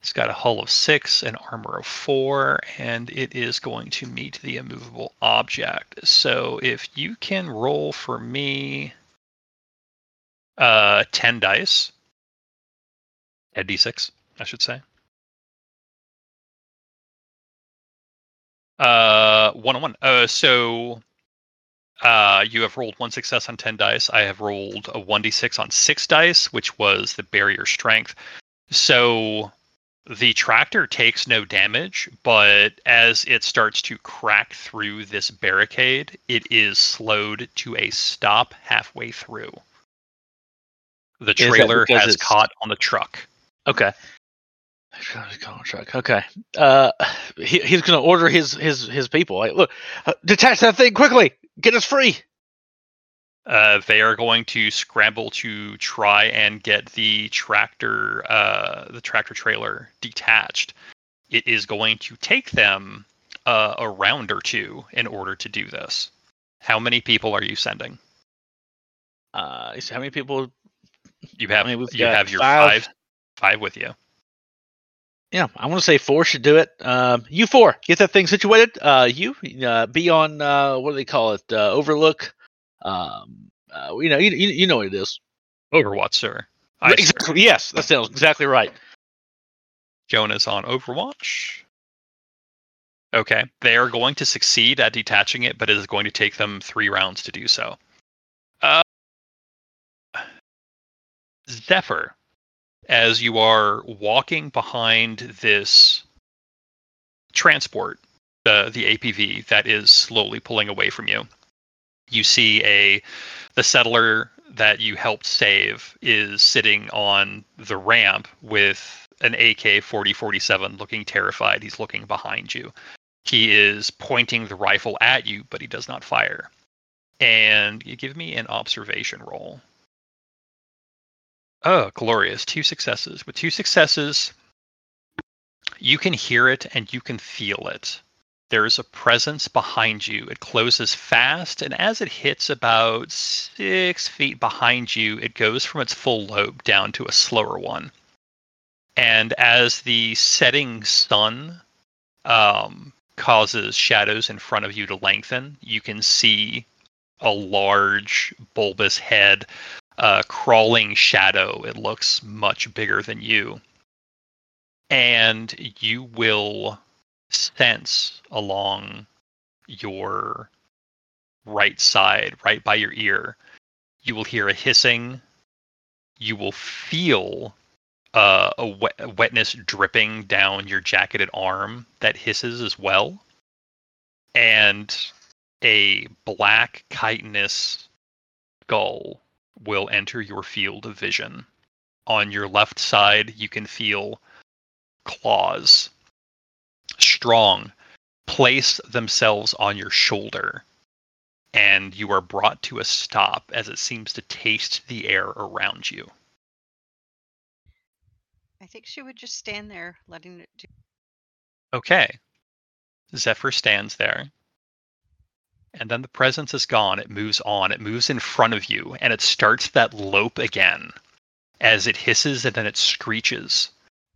It's got a hull of six, an armor of four, and it is going to meet the immovable object. So if you can roll for me uh, 10 dice, 10 d6, I should say. Uh, one on one. Uh, so uh, you have rolled one success on 10 dice. I have rolled a 1d6 on six dice, which was the barrier strength. So the tractor takes no damage, but as it starts to crack through this barricade, it is slowed to a stop halfway through. The trailer has it's- caught on the truck. Okay. Contract. Okay. Uh, he, he's gonna order his his his people. Like, look, uh, detach that thing quickly. Get us free. Uh, they are going to scramble to try and get the tractor, uh, the tractor trailer detached. It is going to take them uh, a round or two in order to do this. How many people are you sending? Uh, you how many people? You have I mean, you have your five. five five with you. Yeah, I want to say four should do it. Um, you four, get that thing situated. Uh, you uh, be on uh, what do they call it? Uh, overlook. Um, uh, you know, you, you you know what it is. Overwatch, sir. I, exactly. Yes, that sounds exactly right. Jonas on Overwatch. Okay, they are going to succeed at detaching it, but it is going to take them three rounds to do so. Uh, Zephyr, as you are walking behind this transport, the the APV that is slowly pulling away from you, you see a the settler that you helped save is sitting on the ramp with an AK 4047 looking terrified. He's looking behind you. He is pointing the rifle at you, but he does not fire. And you give me an observation roll. Oh, glorious. Two successes. With two successes, you can hear it and you can feel it. There is a presence behind you. It closes fast, and as it hits about six feet behind you, it goes from its full lobe down to a slower one. And as the setting sun um, causes shadows in front of you to lengthen, you can see a large bulbous head uh, crawling shadow. It looks much bigger than you. And you will sense along your right side, right by your ear, you will hear a hissing. You will feel uh, a wet, a wetness dripping down your jacketed arm that hisses as well. And a black chitinous skull will enter your field of vision. On your left side, you can feel claws, strong, place themselves on your shoulder, and you are brought to a stop as it seems to taste the air around you. I think she would just stand there, letting it do. Okay. Zephyr stands there. And then the presence is gone. It moves on. It moves in front of you, and it starts that lope again as it hisses and then it screeches.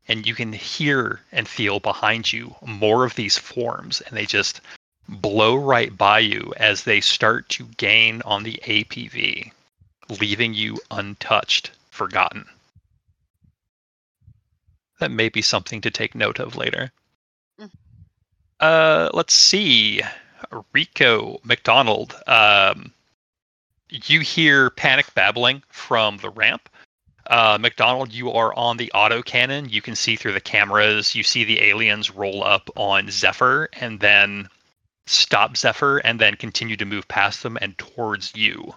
And you can hear and feel behind you more of these forms, and they just blow right by you as they start to gain on the APV, leaving you untouched, forgotten. That may be something to take note of later. Mm. Uh, let's see. Rico McDonald. Um, you hear panic babbling from the ramp. Uh, McDonald, you are on the auto cannon. You can see through the cameras. You see the aliens roll up on Zephyr and then stop Zephyr and then continue to move past them and towards you.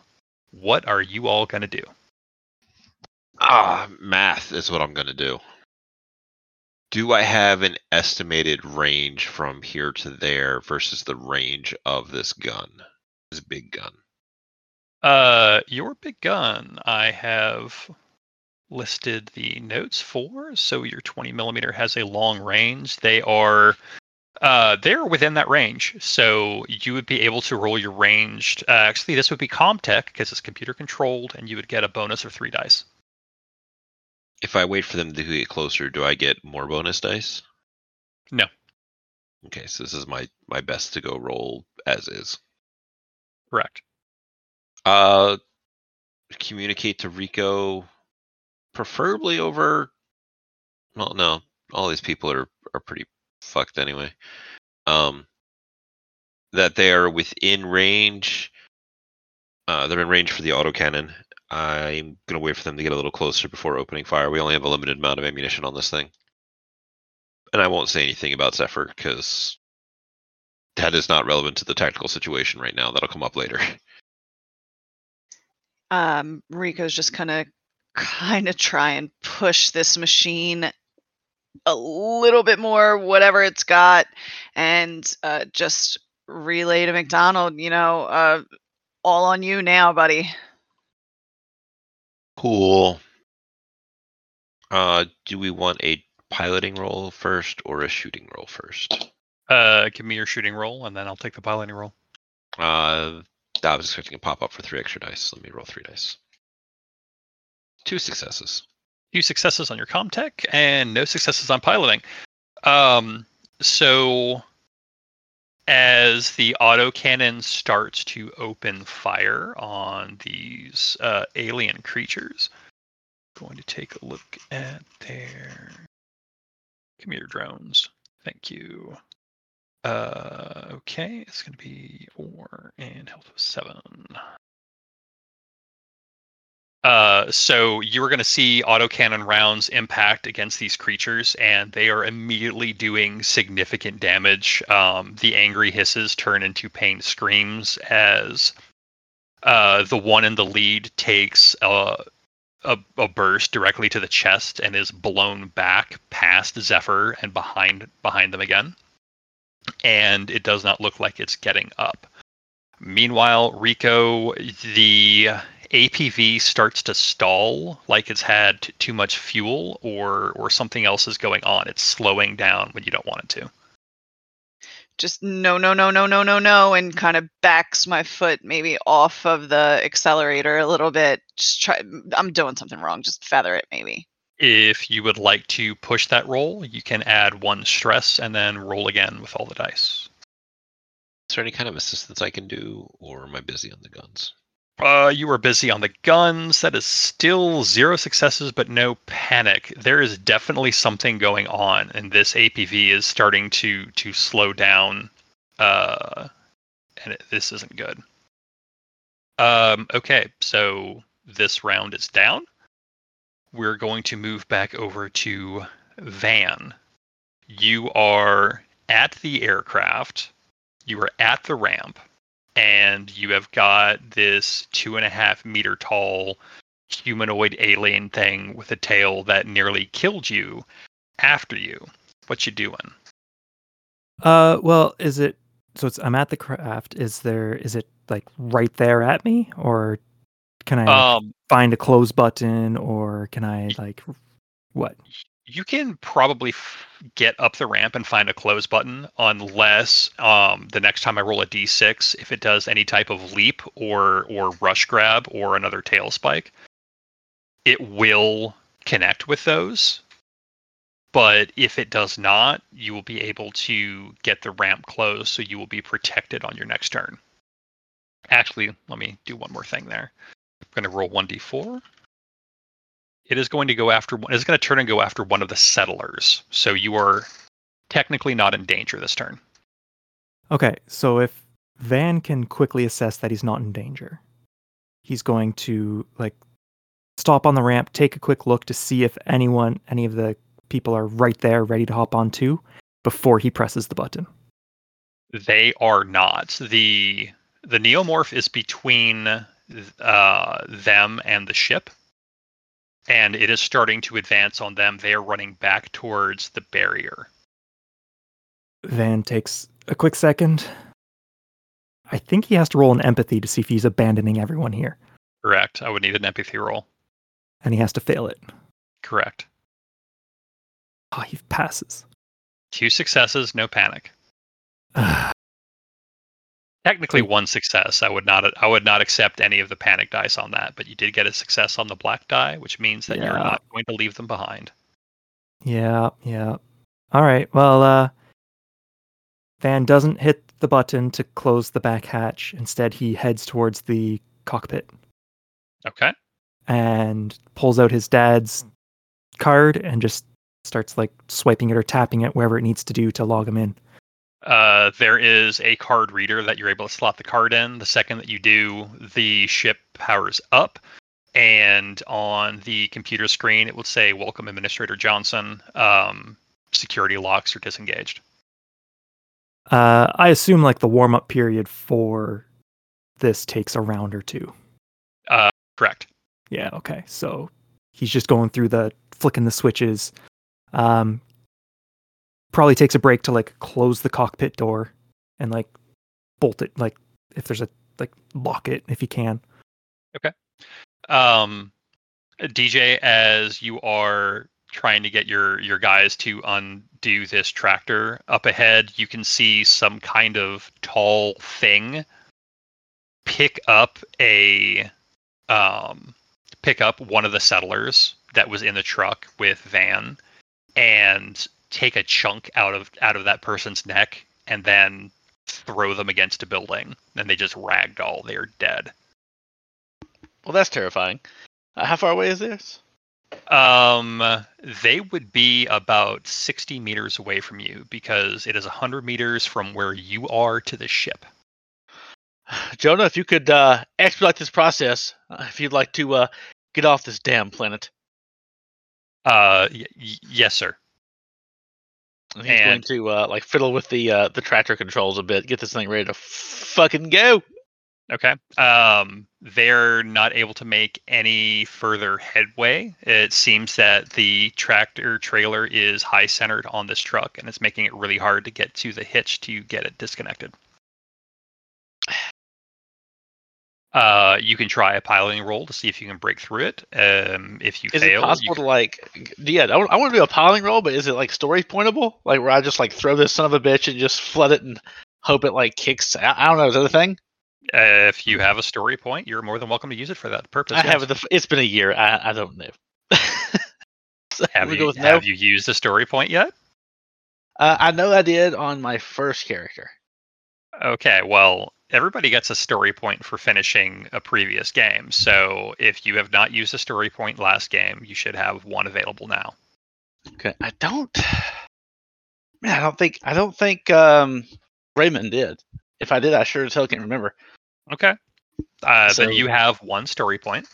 What are you all going to do? Ah, math is what I'm going to do. Do I have an estimated range from here to there versus the range of this gun? This big gun. Uh, your big gun. I have listed the notes for. So your 20 millimeter has a long range. They are uh, they're within that range, so you would be able to roll your ranged. Uh, actually, this would be Comtech because it's computer controlled, and you would get a bonus of three dice. If I wait for them to get closer, do I get more bonus dice? No. Okay, so this is my my best to go roll as is. Correct. Uh, communicate to Rico, preferably over. Well, no, all these people are are pretty fucked anyway. Um, that they are within range. Uh, they're in range for the autocannon. I'm gonna wait for them to get a little closer before opening fire. We only have a limited amount of ammunition on this thing, and I won't say anything about Zephyr because that is not relevant to the tactical situation right now. That'll come up later. Um, Rico's just gonna kind of try and push this machine a little bit more, whatever it's got, and uh, just relay to McDonald. You know, uh, all on you now, buddy. Cool. Uh, do we want a piloting roll first or a shooting roll first? Uh, give me your shooting roll, and then I'll take the piloting roll. Uh, I was expecting a pop up for three extra dice. Let me roll three dice. Two successes. Two successes on your Comtech, and no successes on piloting. Um, so as the autocannon starts to open fire on these uh, alien creatures, going to take a look at their commuter drones. Thank you. Uh, okay, it's going to be four and health of seven. Uh, so you're going to see autocannon rounds impact against these creatures, and they are immediately doing significant damage. Um, the angry hisses turn into pain screams as uh, the one in the lead takes a, a, a burst directly to the chest and is blown back past Zephyr and behind behind them again. And it does not look like it's getting up. Meanwhile, Rico, the APV starts to stall, like it's had too much fuel, or or something else is going on. It's slowing down when you don't want it to. Just no, no, no, no, no, no, no, and kind of backs my foot maybe off of the accelerator a little bit. Just try. I'm doing something wrong. Just feather it maybe. If you would like to push that roll, you can add one stress and then roll again with all the dice. There any kind of assistance I can do, or am I busy on the guns? Uh, you were busy on the guns. That is still zero successes, but no panic. There is definitely something going on, and this APV is starting to to slow down. Uh, and it, this isn't good. Um, okay, so this round is down. We're going to move back over to Van. You are at the aircraft. You are at the ramp and you have got this two and a half meter tall humanoid alien thing with a tail that nearly killed you after you. What you doing? Uh, well, is it so? It's I'm at the craft. Is there? Is it like right there at me, or can I Um, find a close button, or can I like what? You can probably f- get up the ramp and find a close button unless um, the next time I roll a d6, if it does any type of leap or or rush grab or another tail spike, it will connect with those. But if it does not, you will be able to get the ramp closed, so you will be protected on your next turn. Actually, let me do one more thing there. I'm going to roll 1d4 it is going to go after one. it's going to turn and go after one of the settlers. So you are technically not in danger this turn. Okay, so if Van can quickly assess that he's not in danger, he's going to like stop on the ramp, take a quick look to see if anyone, any of the people are right there, ready to hop on too, before he presses the button. They are not. the The neomorph is between uh, them and the ship, and it is starting to advance on them. They are running back towards the barrier. Van takes a quick second. I think he has to roll an empathy to see if he's abandoning everyone here. Correct. I would need an empathy roll. and he has to fail it. Correct. Oh, he passes. Two successes, no panic. Technically, one success. I would not. I would not accept any of the panic dice on that. But you did get a success on the black die, which means that you're not going to leave them behind. yeah, yeah. All right. Well, uh, Van doesn't hit the button to close the back hatch. Instead, he heads towards the cockpit Okay. and pulls out his dad's card and just starts like swiping it or tapping it wherever it needs to do to log him in. Uh, there is a card reader that you're able to slot the card in. The second that you do, the ship powers up, and on the computer screen, it will say "Welcome, Administrator Johnson." Um, security locks are disengaged. Uh, I assume like the warm up period for this takes a round or two. Correct. Yeah, okay. So he's just going through the flicking the switches. Um probably takes a break to like close the cockpit door and like bolt it like if there's a like lock it if he can. Okay. Um, DJ, as you are trying to get your your guys to undo this tractor up ahead, you can see some kind of tall thing pick up a um pick up one of the settlers that was in the truck with Van and take a chunk out of out of that person's neck and then throw them against a building and they just ragdoll they are dead Well, that's terrifying. Uh, how far away is this? Um, they would be about 60 meters away from you because it is 100 meters from where you are to the ship. Jonah, if you could uh, expedite this process, uh, if you'd like to uh, get off this damn planet. Uh, y- yes, sir. And he's going to uh, like fiddle with the uh, the tractor controls a bit, get this thing ready to fucking go. Okay. Um, they're not able to make any further headway. It seems that the tractor trailer is high centered on this truck, and it's making it really hard to get to the hitch to get it disconnected. Uh, you can try a piloting roll to see if you can break through it. Um, if you Is fail, it possible you to like? Yeah, I want, to do a piloting roll, but is it like story pointable? Like where I just like throw this son of a bitch and just flood it and hope it like kicks? I, I don't know. Is that a thing? Uh, if you have a story point, you're more than welcome to use it for that purpose. I have yes. it. The, it's been a year. I, I don't know. So Have you with no. have you used a story point yet? Uh, I know I did on my first character. Okay, well, everybody gets a story point for finishing a previous game. So if you have not used a story point last game, you should have one available now. Okay, I don't. Man, I don't think. I don't think um, Raymond did. If I did, I sure as hell can't remember. Okay. Uh, So- then you have one story point.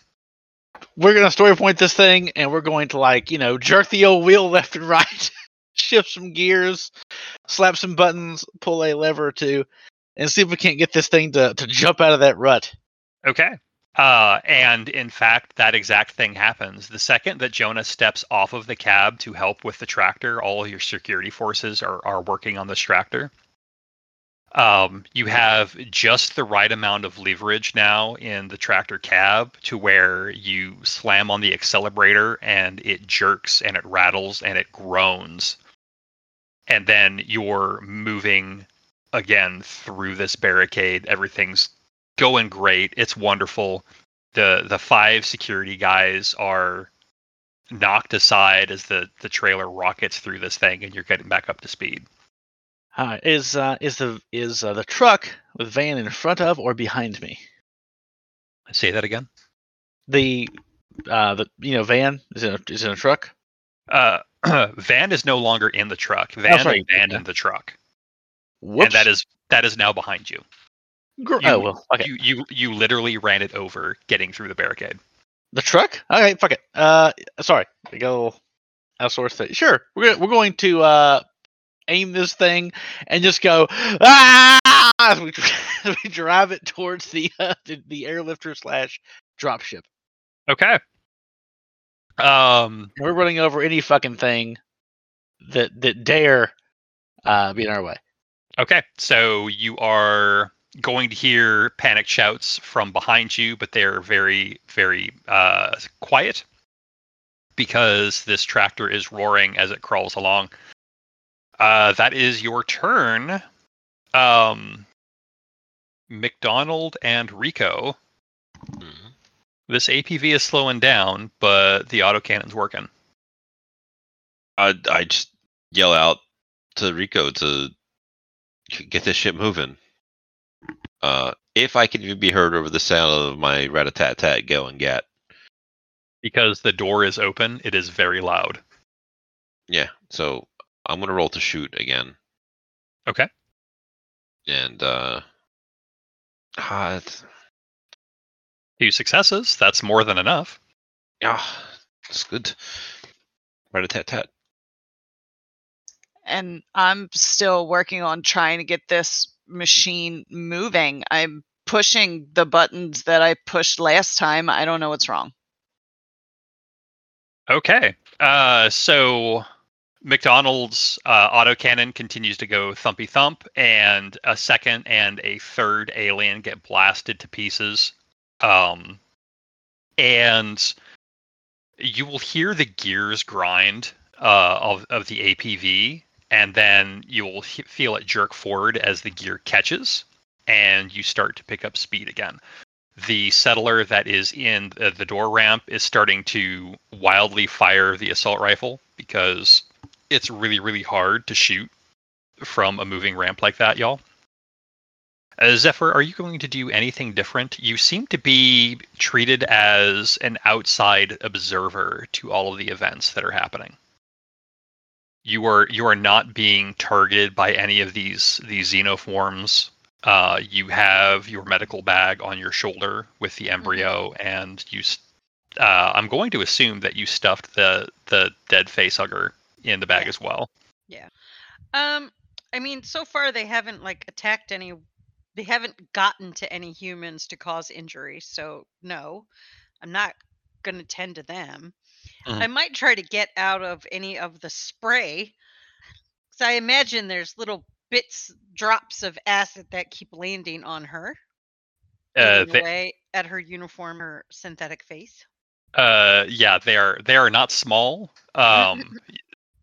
We're gonna story point this thing, and we're going to like you know jerk the old wheel left and right, shift some gears, slap some buttons, pull a lever or two, and see if we can't get this thing to to jump out of that rut. Okay. Uh, and in fact, that exact thing happens. The second that Jonah steps off of the cab to help with the tractor, all your security forces are, are working on this tractor. Um, you have just the right amount of leverage now in the tractor cab to where you slam on the accelerator and it jerks and it rattles and it groans. And then you're moving again through this barricade. Everything's going great. It's wonderful. The the five security guys are knocked aside as the the trailer rockets through this thing and you're getting back up to speed. Uh, is uh, is the is uh, the truck with van in front of or behind me? Say that again. The uh, the you know van is in a, is in a truck. Uh Van is no longer in the truck. Van sorry. abandoned the truck. Whoops. And that is that is now behind you. Gr- you- oh well. Okay. You you you literally ran it over getting through the barricade. The truck? Okay, fuck it. Uh, sorry, I got a little thing. Sure, we're gonna, we're going to uh aim this thing and just go ah as we, we drive it towards the uh, the, the airlifter slash dropship. Okay. Um We're running over any fucking thing that that dare uh be in our way. Okay, so you are going to hear panic shouts from behind you, but they're very, very uh, quiet. because this tractor is roaring as it crawls along. Uh, that is your turn. Um, McDonald and Rico. Mhm. This APV is slowing down, but the autocannon's working. I I just yell out to Rico to get this shit moving. Uh, if I can even be heard over the sound of my rat a tat tat going get. Because the door is open, it is very loud. Yeah, so I'm gonna roll to shoot again, Okay. and uh, it's, Two successes. That's more than enough. yeah, it's good. Rat a tat tat. And I'm still working on trying to get this machine moving. I'm pushing the buttons that I pushed last time. I don't know what's wrong. Okay. Uh, so McDonald's uh, autocannon continues to go thumpy thump, and a second and a third alien get blasted to pieces. Um, and you will hear the gears grind uh, of, of the APV, and then you will he- feel it jerk forward as the gear catches, and you start to pick up speed again. The settler that is in the, the door ramp is starting to wildly fire the assault rifle because it's really really hard to shoot from a moving ramp like that y'all. Uh, zephyr are you going to do anything different? You seem to be treated as an outside observer to all of the events that are happening you are you are not being targeted by any of these these xenoforms uh, you have your medical bag on your shoulder with the embryo, and you. Uh, I'm going to assume that you stuffed the the dead facehugger in the bag Yeah. as well. Yeah. Um, I mean, so far they haven't like attacked any. They haven't gotten to any humans to cause injury, so no, I'm not gonna tend to them. Mhm. I might try to get out of any of the spray, because I imagine there's little bits, drops of acid that keep landing on her, Uh, they, away at her uniform or synthetic face. uh, yeah, they are they are not small. Um,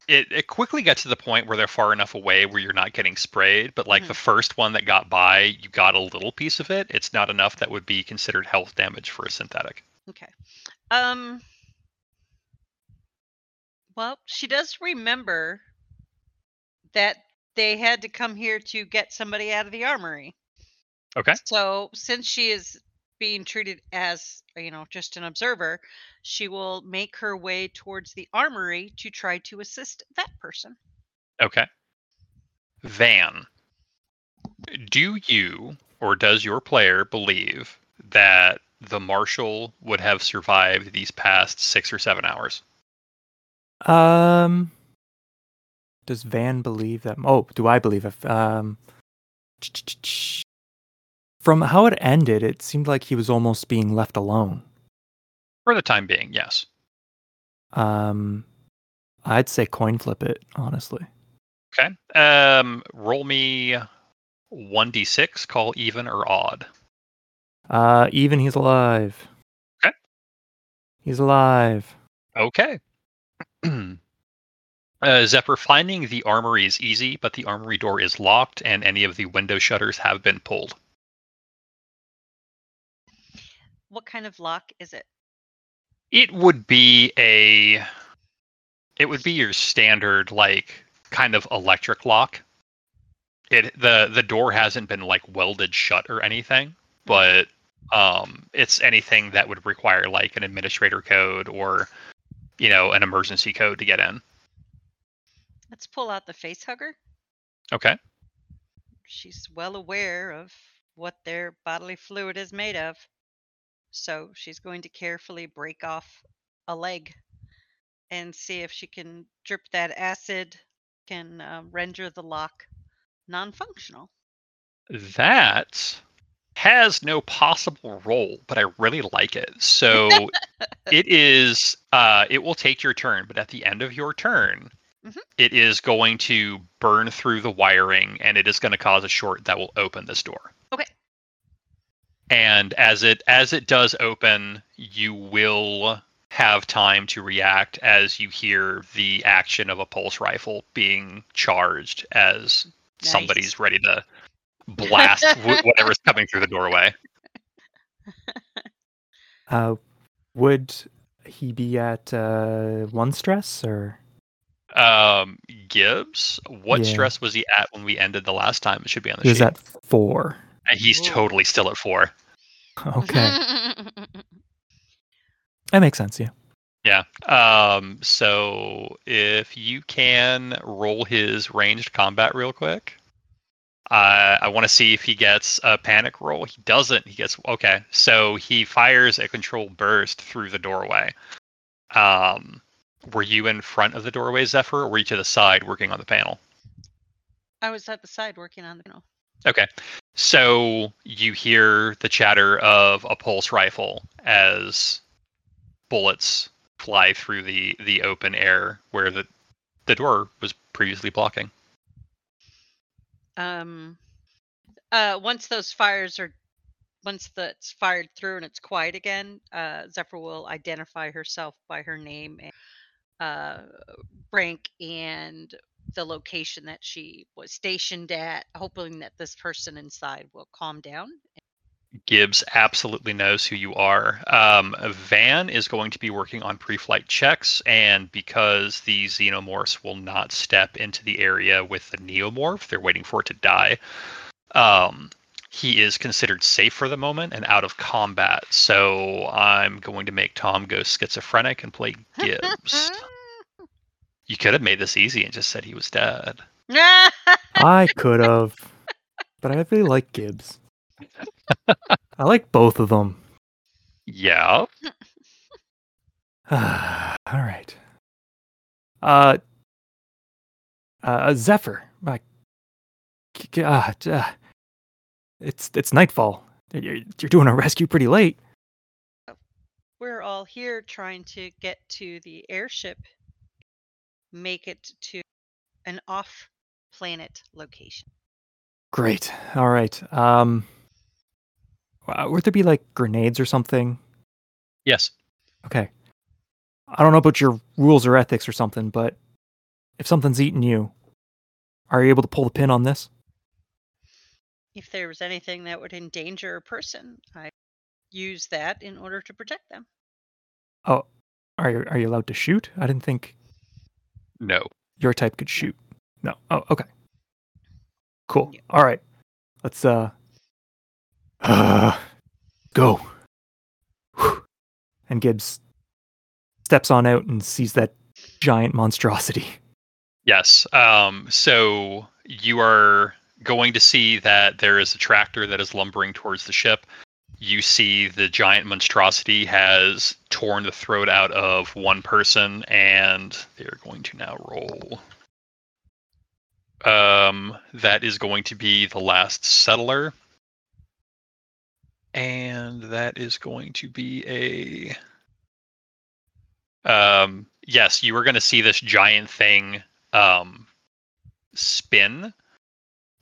it it quickly gets to the point where they're far enough away where you're not getting sprayed. But like Mhm. the first one that got by, you got a little piece of it. It's not enough that would be considered health damage for a synthetic. Okay. Um. Well, she does remember that they had to come here to get somebody out of the armory. Okay. So, since she is being treated as, uh, you know, just an observer, she will make her way towards the armory to try to assist that person. Okay. Van, do you or does your player believe that the marshal would have survived these past six or seven hours? Um, does Van believe that? Oh, do I believe it? Um, from how it ended, it seemed like he was almost being left alone. For the time being, yes. Um, I'd say coin flip it, honestly. Okay. Um, roll me 1d6, call even or odd. Uh, even he's alive. Okay. He's alive. Okay. uh, Zephyr, finding the armory is easy, but the armory door is locked and any of the window shutters have been pulled. What kind of lock is it? It would be a it would be your standard like kind of electric lock. It the the door hasn't been like welded shut or anything, but um it's anything that would require like an administrator code or you know an emergency code to get in. Let's pull out the face hugger. Okay. she's well aware of what their bodily fluid is made of. So she's going to carefully break off a leg and see if she can drip that acid, can uh, render the lock non functional. That has no possible role, but I really like it. So it is uh it will take your turn, but at the end of your turn, Mhm. it is going to burn through the wiring and it is going to cause a short that will open this door. Okay. And as it as it does open, you will have time to react as you hear the action of a pulse rifle being charged as Nice. somebody's ready to blast wh- whatever's coming through the doorway. Uh, would he be at uh, one stress or? Um, Gibbs, what Yeah. stress was he at when we ended the last time? It should be on the He was sheet. at four. And He's Ooh. totally still at four. Okay, that makes sense. Yeah. Yeah. Um, so if you can roll his ranged combat real quick. Uh, I want to see if he gets a panic roll. He doesn't. He gets okay. So he fires a control burst through the doorway. Um, were you in front of the doorway, Zephyr, or were you to the side working on the panel? I was at the side working on the panel. Okay. So you hear the chatter of a pulse rifle as bullets fly through the the open air where the the door was previously blocking. Um, uh, once those fires are, once that's fired through and it's quiet again, uh, Zephyr will identify herself by her name and uh, rank and the location that she was stationed at, hoping that this person inside will calm down. Gibbs absolutely knows who you are. Um, Van is going to be working on pre-flight checks, and because the xenomorphs will not step into the area with the neomorph, they're waiting for it to die. Um, he is considered safe for the moment and out of combat. So I'm going to make Tom go schizophrenic and play Gibbs. you could have made this easy and just said he was dead. I could have, but I really like Gibbs. I like both of them. Yeah. All right. Uh, uh, Zephyr. My, k- k- uh, uh, it's it's nightfall. You're, you're doing a rescue pretty late. We're all here trying to get to the airship, make it to an off planet location. Great. All right. Um, uh, would there be like grenades or something? Yes. Okay. I don't know about your rules or ethics or something, but if something's eating you, are you able to pull the pin on this? If there was anything that would endanger a person, I use that in order to protect them. Oh, are you are you allowed to shoot? I didn't think No. your type could shoot. No. Oh, okay. Cool. Yeah. All right. Let's uh uh go. Whew. And Gibbs steps on out and sees that giant monstrosity. Yes. Um, so you are going to see that there is a tractor that is lumbering towards the ship. You see the giant monstrosity has torn the throat out of one person, and they're going to now roll. Um, that is going to be the last settler. And that is going to be a. Um, yes, you are going to see this giant thing um, spin,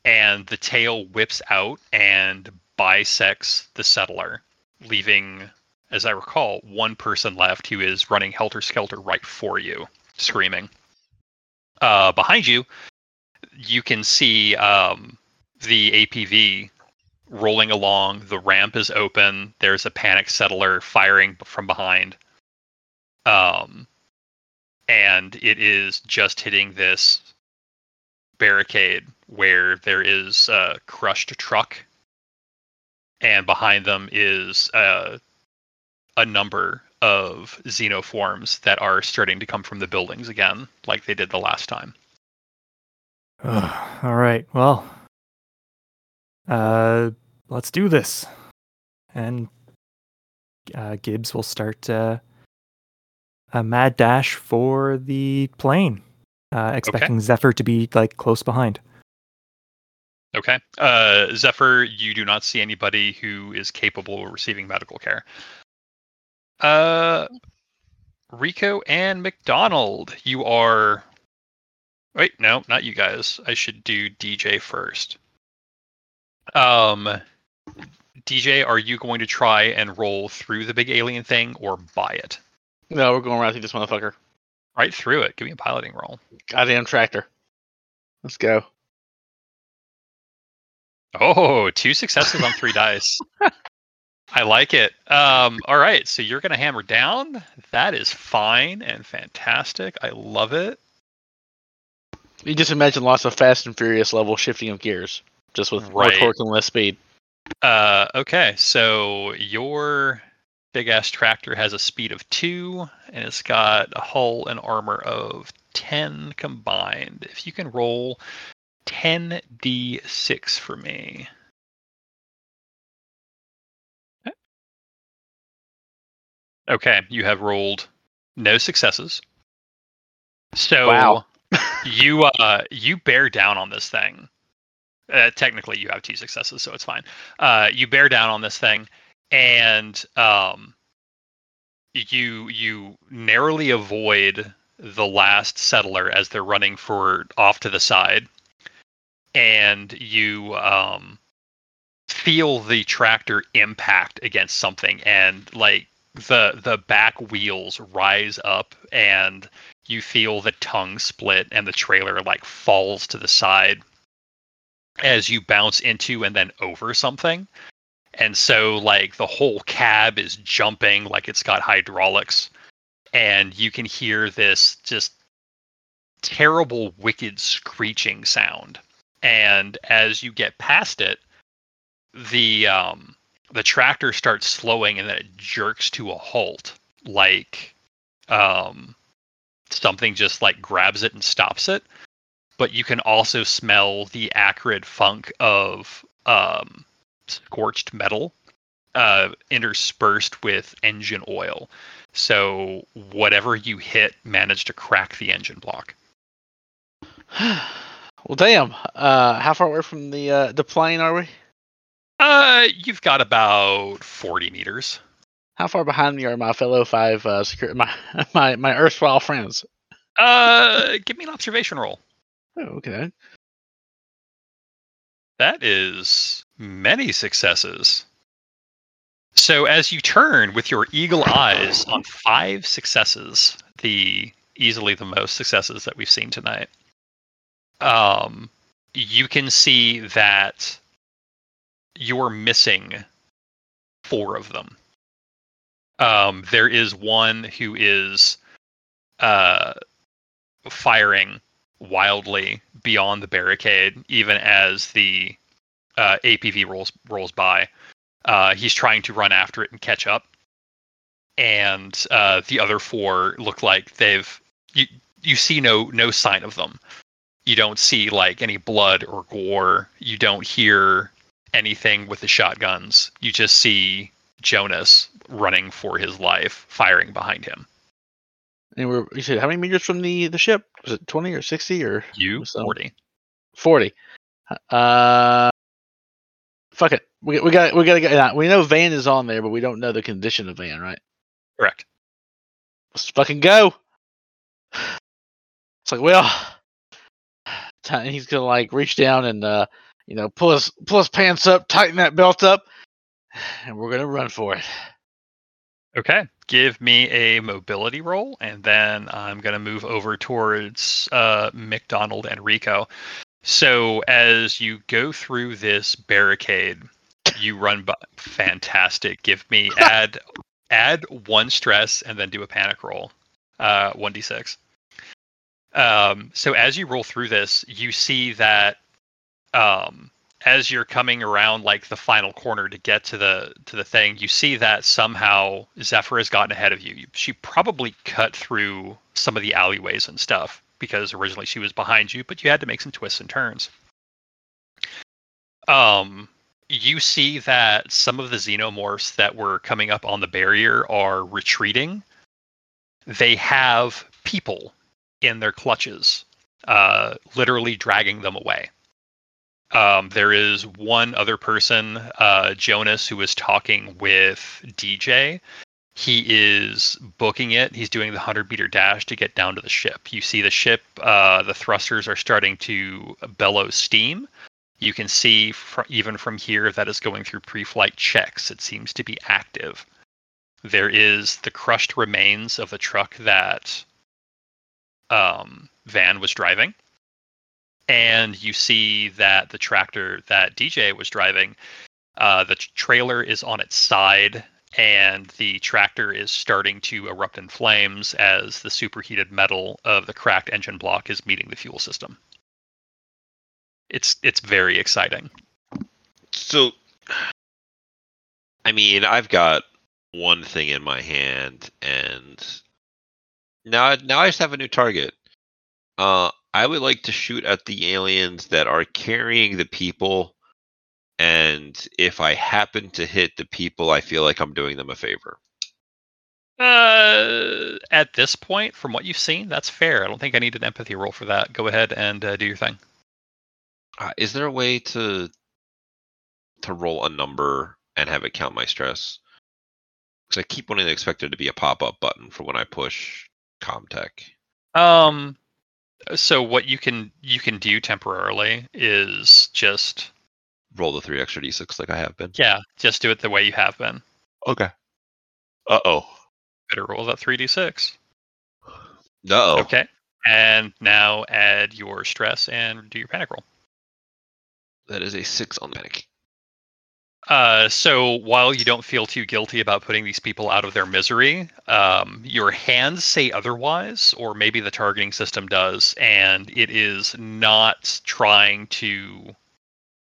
and the tail whips out and bisects the settler, leaving, as I recall, one person left who is running helter skelter right for you, screaming. Uh, behind you, you can see um, the APV rolling along. The ramp is open. There's a panic settler firing from behind. Um, and it is just hitting this barricade where there is a crushed truck, and behind them is uh, a number of xenoforms that are starting to come from the buildings again, like they did the last time. All right. Well, uh, let's do this. And uh, Gibbs will start uh, a mad dash for the plane, uh, expecting Zephyr to be like close behind. Okay. Uh, Zephyr, you do not see anybody who is capable of receiving medical care. Uh, Rico and McDonald, you are. Wait, no, not you guys. I should do DJ first. Um, DJ, are you going to try and roll through the big alien thing or buy it? No, we're going right through this motherfucker. Right through it. Give me a piloting roll. Goddamn tractor. Let's go. Oh, two successes on three dice. I like it. Um, all right, so you're gonna hammer down. That is fine and fantastic. I love it. You just imagine lots of Fast and Furious level shifting of gears, just with more Right. torque and less speed. Uh, okay, so your big ass tractor has a speed of two, and it's got a hull and armor of ten combined. If you can roll ten d six for me. Okay, you have rolled no successes. So Wow. you uh you bear down on this thing. Uh, technically, you have two successes, so it's fine. Uh, you bear down on this thing, and um, you you narrowly avoid the last settler as they're running for off to the side, and you um, feel the tractor impact against something, and like the the back wheels rise up, and you feel the tongue split, and the trailer like falls to the side as you bounce into and then over something. And so like the whole cab is jumping like it's got hydraulics and you can hear this just terrible wicked screeching sound. And as you get past it, the um the tractor starts slowing and then it jerks to a halt like um something just like grabs it and stops it but you can also smell the acrid funk of um, scorched metal uh, interspersed with engine oil. So whatever you hit managed to crack the engine block. well, damn. Uh, how far away from the uh, the plane are we? Uh, you've got about 40 meters. How far behind me are my fellow five uh, secure my my my erstwhile friends? Uh, give me an observation roll. Oh, okay. That is many successes. So as you turn with your eagle eyes on five successes, the easily the most successes that we've seen tonight, um, you can see that you're missing four of them. Um, there is one who is uh, firing wildly beyond the barricade, even as the uh, APV rolls rolls by. Uh, he's trying to run after it and catch up, and uh, the other four look like they've you you see no no sign of them. You don't see like any blood or gore. You don't hear anything with the shotguns. You just see Jonas running for his life, firing behind him. And we're you said how many meters from the the ship? Was it twenty or sixty or You forty. forty? Uh, fuck it. We we got we got to get. We know Van is on there, but we don't know the condition of Van, right? Correct. Let's fucking go. It's like well, he's gonna like reach down and uh you know pull his pull his pants up, tighten that belt up, and we're gonna run for it. Okay. Give me a mobility roll, and then I'm going to move over towards uh, McDonald and Rico. So as you go through this barricade, you run by. Fantastic. Give me add add one stress, and then do a panic roll. Uh, one d six. Um, so as you roll through this, you see that um, as you're coming around like the final corner to get to the to the thing, you see that somehow Zephyr has gotten ahead of you. She probably cut through some of the alleyways and stuff because originally she was behind you, but you had to make some twists and turns. Um, you see that some of the xenomorphs that were coming up on the barrier are retreating. They have people in their clutches, uh, literally dragging them away. Um, there is one other person, uh, Jonas, who is talking with DJ. He is booking it. He's doing the 100 meter dash to get down to the ship. You see the ship, uh, the thrusters are starting to bellow steam. You can see fr- even from here that is going through pre flight checks. It seems to be active. there is the crushed remains of the truck that um, Van was driving. And you see that the tractor that DJ was driving, uh, the trailer is on its side, and the tractor is starting to erupt in flames as the superheated metal of the cracked engine block is meeting the fuel system. It's it's very exciting. So, I mean, I've got one thing in my hand, and now now I just have a new target. Uh, I would like to shoot at the aliens that are carrying the people, and if I happen to hit the people, I feel like I'm doing them a favor. Uh, at this point, from what you've seen, that's fair. I don't think I need an empathy roll for that. Go ahead and uh, do your thing. Uh, is there a way to to roll a number and have it count my stress? Because I keep wanting to expect there to be a pop up button for when I push Comtech. Um, so what you can you can do temporarily is just Roll the three extra d6 like I have been. yeah, just do it the way you have been. Okay. Uh oh. Better roll that three d six. Uh oh. Okay, and now add your stress and do your panic roll. That is a six on the panic. Uh, so while you don't feel too guilty about putting these people out of their misery, um, your hands say otherwise, or maybe the targeting system does, and it is not trying to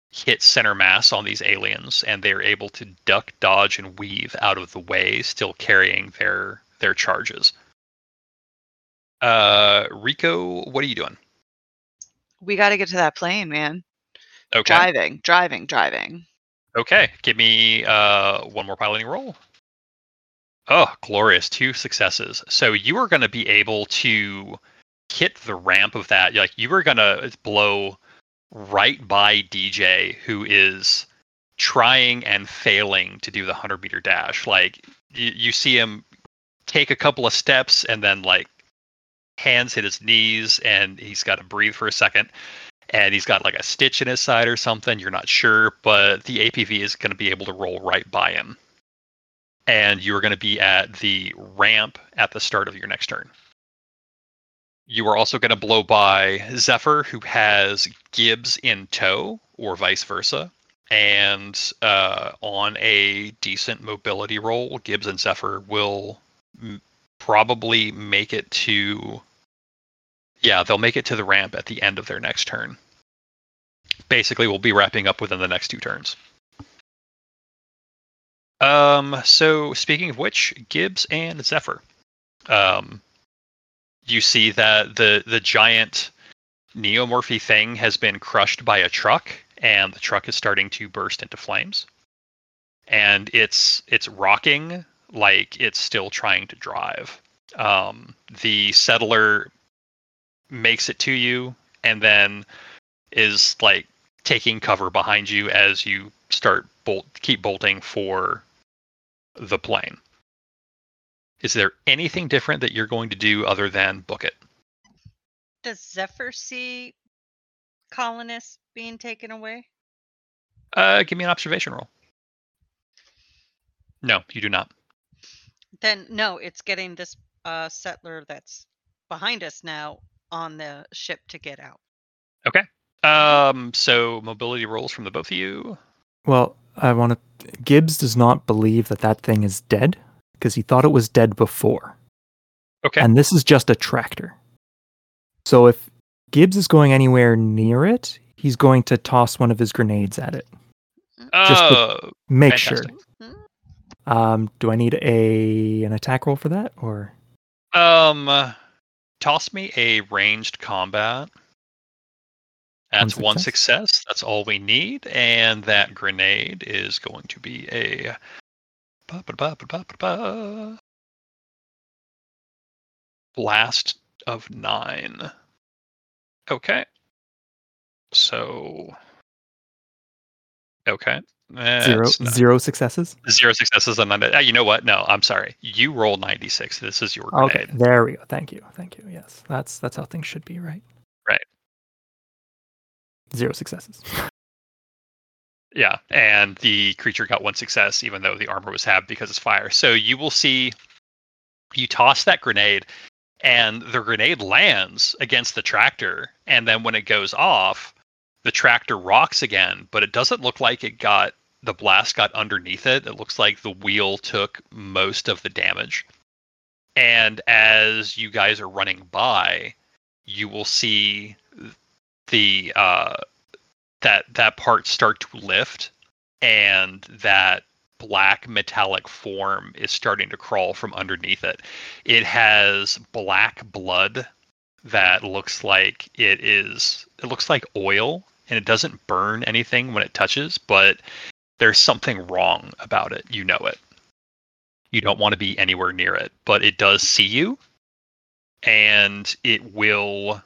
hit center mass on these aliens, and they're able to duck, dodge, and weave out of the way, still carrying their their charges. Uh, Rico, what are you doing? We got to get to that plane, man. Okay. Driving, driving, driving. Okay, give me uh, one more piloting roll. Oh, glorious! Two successes. So you are going to be able to hit the ramp of that. Like you are going to blow right by DJ, who is trying and failing to do the hundred meter dash. Like you, you see him take a couple of steps and then like hands hit his knees and he's got to breathe for a second and he's got like a stitch in his side or something. You're not sure, but the APV is going to be able to roll right by him. And you are going to be at the ramp at the start of your next turn. You are also going to blow by Zephyr, who has Gibbs in tow, or vice versa. And uh, on a decent mobility roll, Gibbs and Zephyr will m- probably make it to yeah, they'll make it to the ramp at the end of their next turn. Basically, we'll be wrapping up within the next two turns. Um, so speaking of which, Gibbs and Zephyr, um, you see that the the giant neomorphy thing has been crushed by a truck, and the truck is starting to burst into flames, and it's it's rocking like it's still trying to drive. Um, the settler makes it to you and then is like taking cover behind you as you start bolt keep bolting for the plane. Is there anything different that you're going to do other than book it? Does Zephyr see colonists being taken away? Uh, give me an observation roll. No, you do not. Then no, it's getting this uh, settler that's behind us now on the ship to get out. Okay. Um, so mobility rolls from the both of you. Well, I want to. Gibbs does not believe that that thing is dead because he thought it was dead before. Okay. And this is just a tractor. So if Gibbs is going anywhere near it, he's going to toss one of his grenades at it. just to Uh, Make Fantastic. sure. Um, do I need a an attack roll for that or? Um, uh, toss me a ranged combat. That's one success? success. That's all we need, and that grenade is going to be a. Blast of nine. Okay. So. Okay. Zero That's successes. Zero successes on none. Uh, you know what? No, I'm sorry. You roll 96. This is your grenade. Okay, there we go. Thank you, thank you. Yes, that's that's how things should be, right? Right. Zero successes. Yeah, and the creature got one success, even though the armor was halved because it's fire. So you will see you toss that grenade, and the grenade lands against the tractor, and then when it goes off, the tractor rocks again, but it doesn't look like it got the blast got underneath it. It looks like the wheel took most of the damage. And as you guys are running by, you will see the uh, that that part start to lift, and that black metallic form is starting to crawl from underneath it. It has black blood that looks like it is it looks like oil and it doesn't burn anything when it touches, but there's something wrong about it. You know it. You don't want to be anywhere near it, but it does see you and it will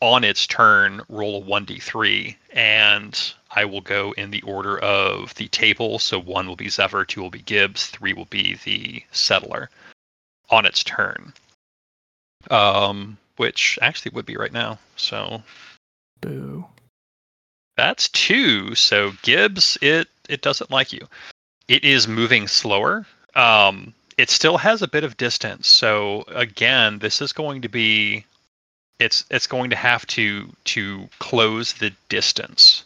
on its turn roll a 1d3 and I will go in the order of the table. So one will be Zephyr, two will be Gibbs, three will be the settler on its turn. Um, which actually would be right now. So Boo. that's two. So Gibbs, it it doesn't like you. It is moving slower. Um, it still has a bit of distance. So again, this is going to be it's it's going to have to to close the distance.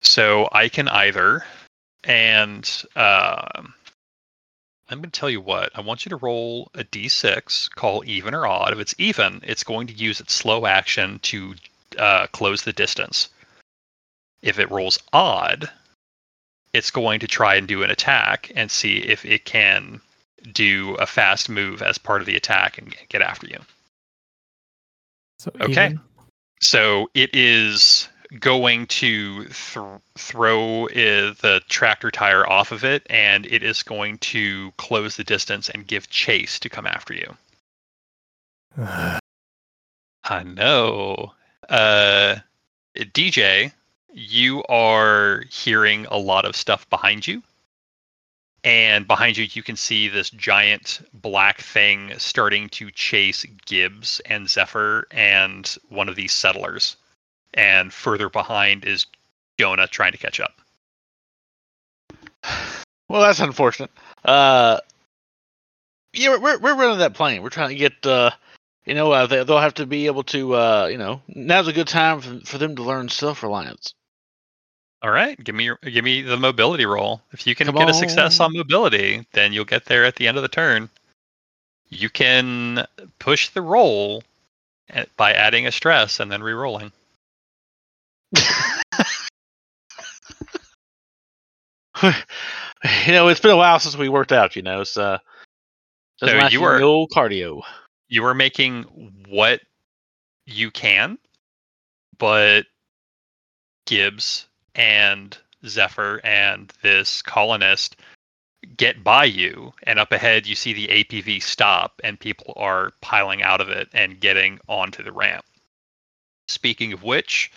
So I can either and uh, I'm going to tell you what. I want you to roll a d6, call even or odd. If it's even, it's going to use its slow action to uh, close the distance. If it rolls odd, it's going to try and do an attack and see if it can do a fast move as part of the attack and get after you. So Okay. even? So it is going to th- throw uh, the tractor tire off of it, and it is going to close the distance and give chase to come after you. I know. Uh, DJ, you are hearing a lot of stuff behind you. And behind you, you can see this giant black thing starting to chase Gibbs and Zephyr and one of these settlers. And further behind is Jonah trying to catch up. Well, that's unfortunate. Uh, yeah, we're- we're running that plane. We're trying to get uh, you know, uh, they, they'll have to be able to uh, you know, now's a good time for, for them to learn self reliance. All right, give me your, give me the mobility roll. If you can Come get a success on. mobility, then you'll get there at the end of the turn. You can push the roll by adding a stress and then re-rolling. you know, it's been a while since we worked out. You know, doesn't So you are- old cardio. You are making what you can, but Gibbs and Zephyr and this colonist get by you, and up ahead you see the APV stop, and people are piling out of it and getting onto the ramp. Speaking of which,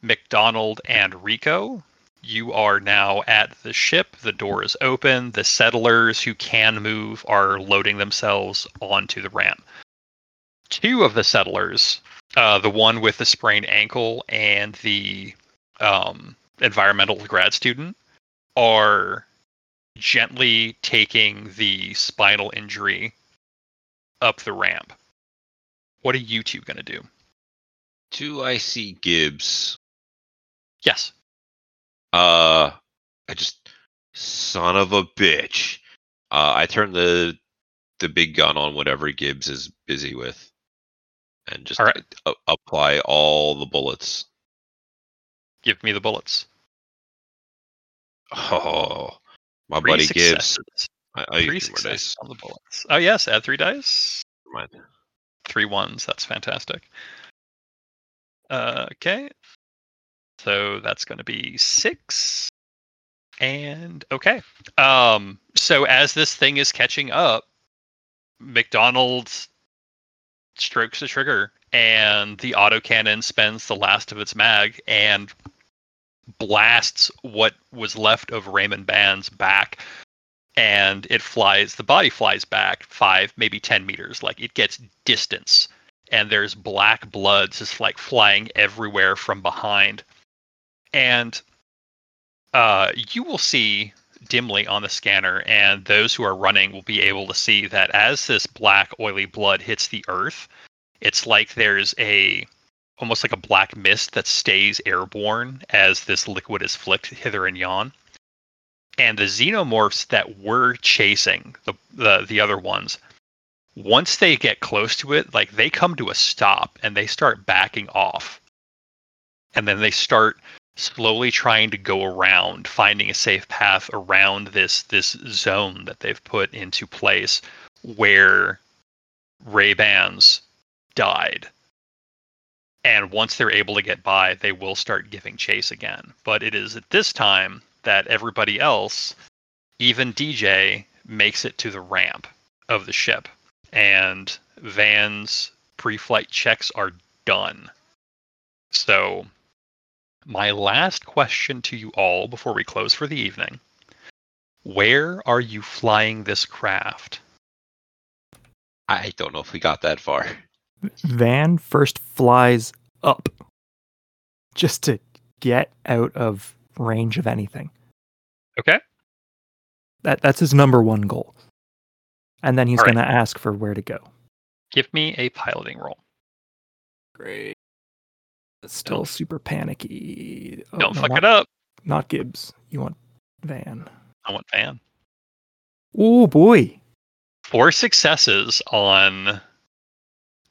McDonald and Rico, you are now at the ship. The door is open. The settlers who can move are loading themselves onto the ramp. Two of the settlers, uh, the one with the sprained ankle and the um, environmental grad student, are gently taking the spinal injury up the ramp. What are you two going to do? Do I see Gibbs? Yes. Uh, I just son of a bitch. Uh, I turn the the big gun on whatever Gibbs is busy with, and just All right. a- apply all the bullets. Give me the bullets. Oh, my Three buddy successes. I, I Three successes on the bullets. Oh yes, add three dice. Mind. Three ones. That's fantastic. Uh, okay. So that's going to be six. And okay. Um. So as this thing is catching up, McDonald strokes the trigger, and the autocannon spends the last of its mag and blasts what was left of Raymond Band's back and it flies the body flies back five maybe ten meters. Like it gets distance and there's black blood just like flying everywhere from behind. And uh, you will see dimly on the scanner, and those who are running will be able to see that as this black, oily blood hits the earth, it's like there's a almost like a black mist that stays airborne as this liquid is flicked hither and yon. And the xenomorphs that were chasing the, the the other ones, once they get close to it, like they come to a stop and they start backing off. And then they start slowly trying to go around, finding a safe path around this this zone that they've put into place where Ray Bans died. And once they're able to get by, they will start giving chase again. But it is at this time that everybody else, even DJ, makes it to the ramp of the ship. And Van's pre flight checks are done. So, my last question to you all before we close for the evening Where are you flying this craft? I don't know if we got that far. Van first flies up just to get out of range of anything. Okay. That that's his number one goal. And then he's All right. going to ask for where to go. Give me a piloting roll. Great. It's still Don't- super panicky. Oh, Don't no, fuck not, it up. Not Gibbs. You want Van. I want Van. Oh boy. Four successes on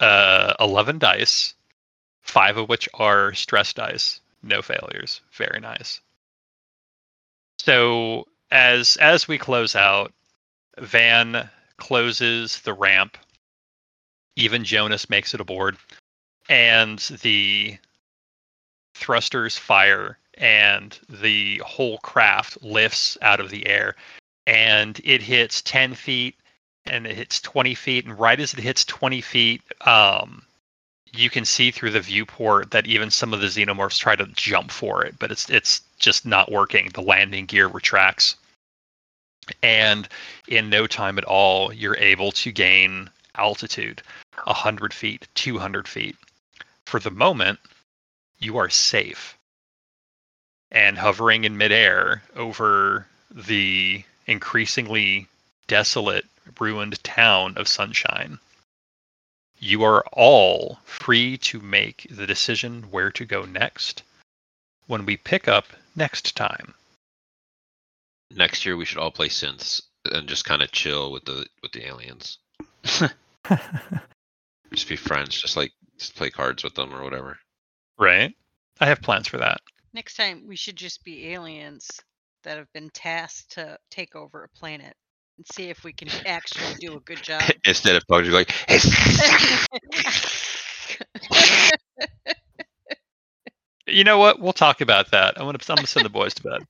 uh, 11 dice, five of which are stress dice. No failures. Very nice. So as as we close out, Van closes the ramp. Even Jonas makes it aboard, and the thrusters fire, and the whole craft lifts out of the air, and it hits 10 feet, and it hits 20 feet, and right as it hits 20 feet, um, you can see through the viewport that even some of the xenomorphs try to jump for it, but it's it's just not working. The landing gear retracts, and in no time at all, you're able to gain altitude, 100 feet, 200 feet. For the moment, you are safe and hovering in midair over the increasingly desolate, ruined town of Sunshine. You are all free to make the decision where to go next when we pick up next time. Next year we should all play synths and just kind of chill with the with the aliens. Just be friends, just like just play cards with them or whatever. Right? I have plans for that. Next time, we should just be aliens that have been tasked to take over a planet and see if we can actually do a good job. Instead of bugs, you're like, You know what? We'll talk about that. I'm gonna I'm gonna send the boys to bed.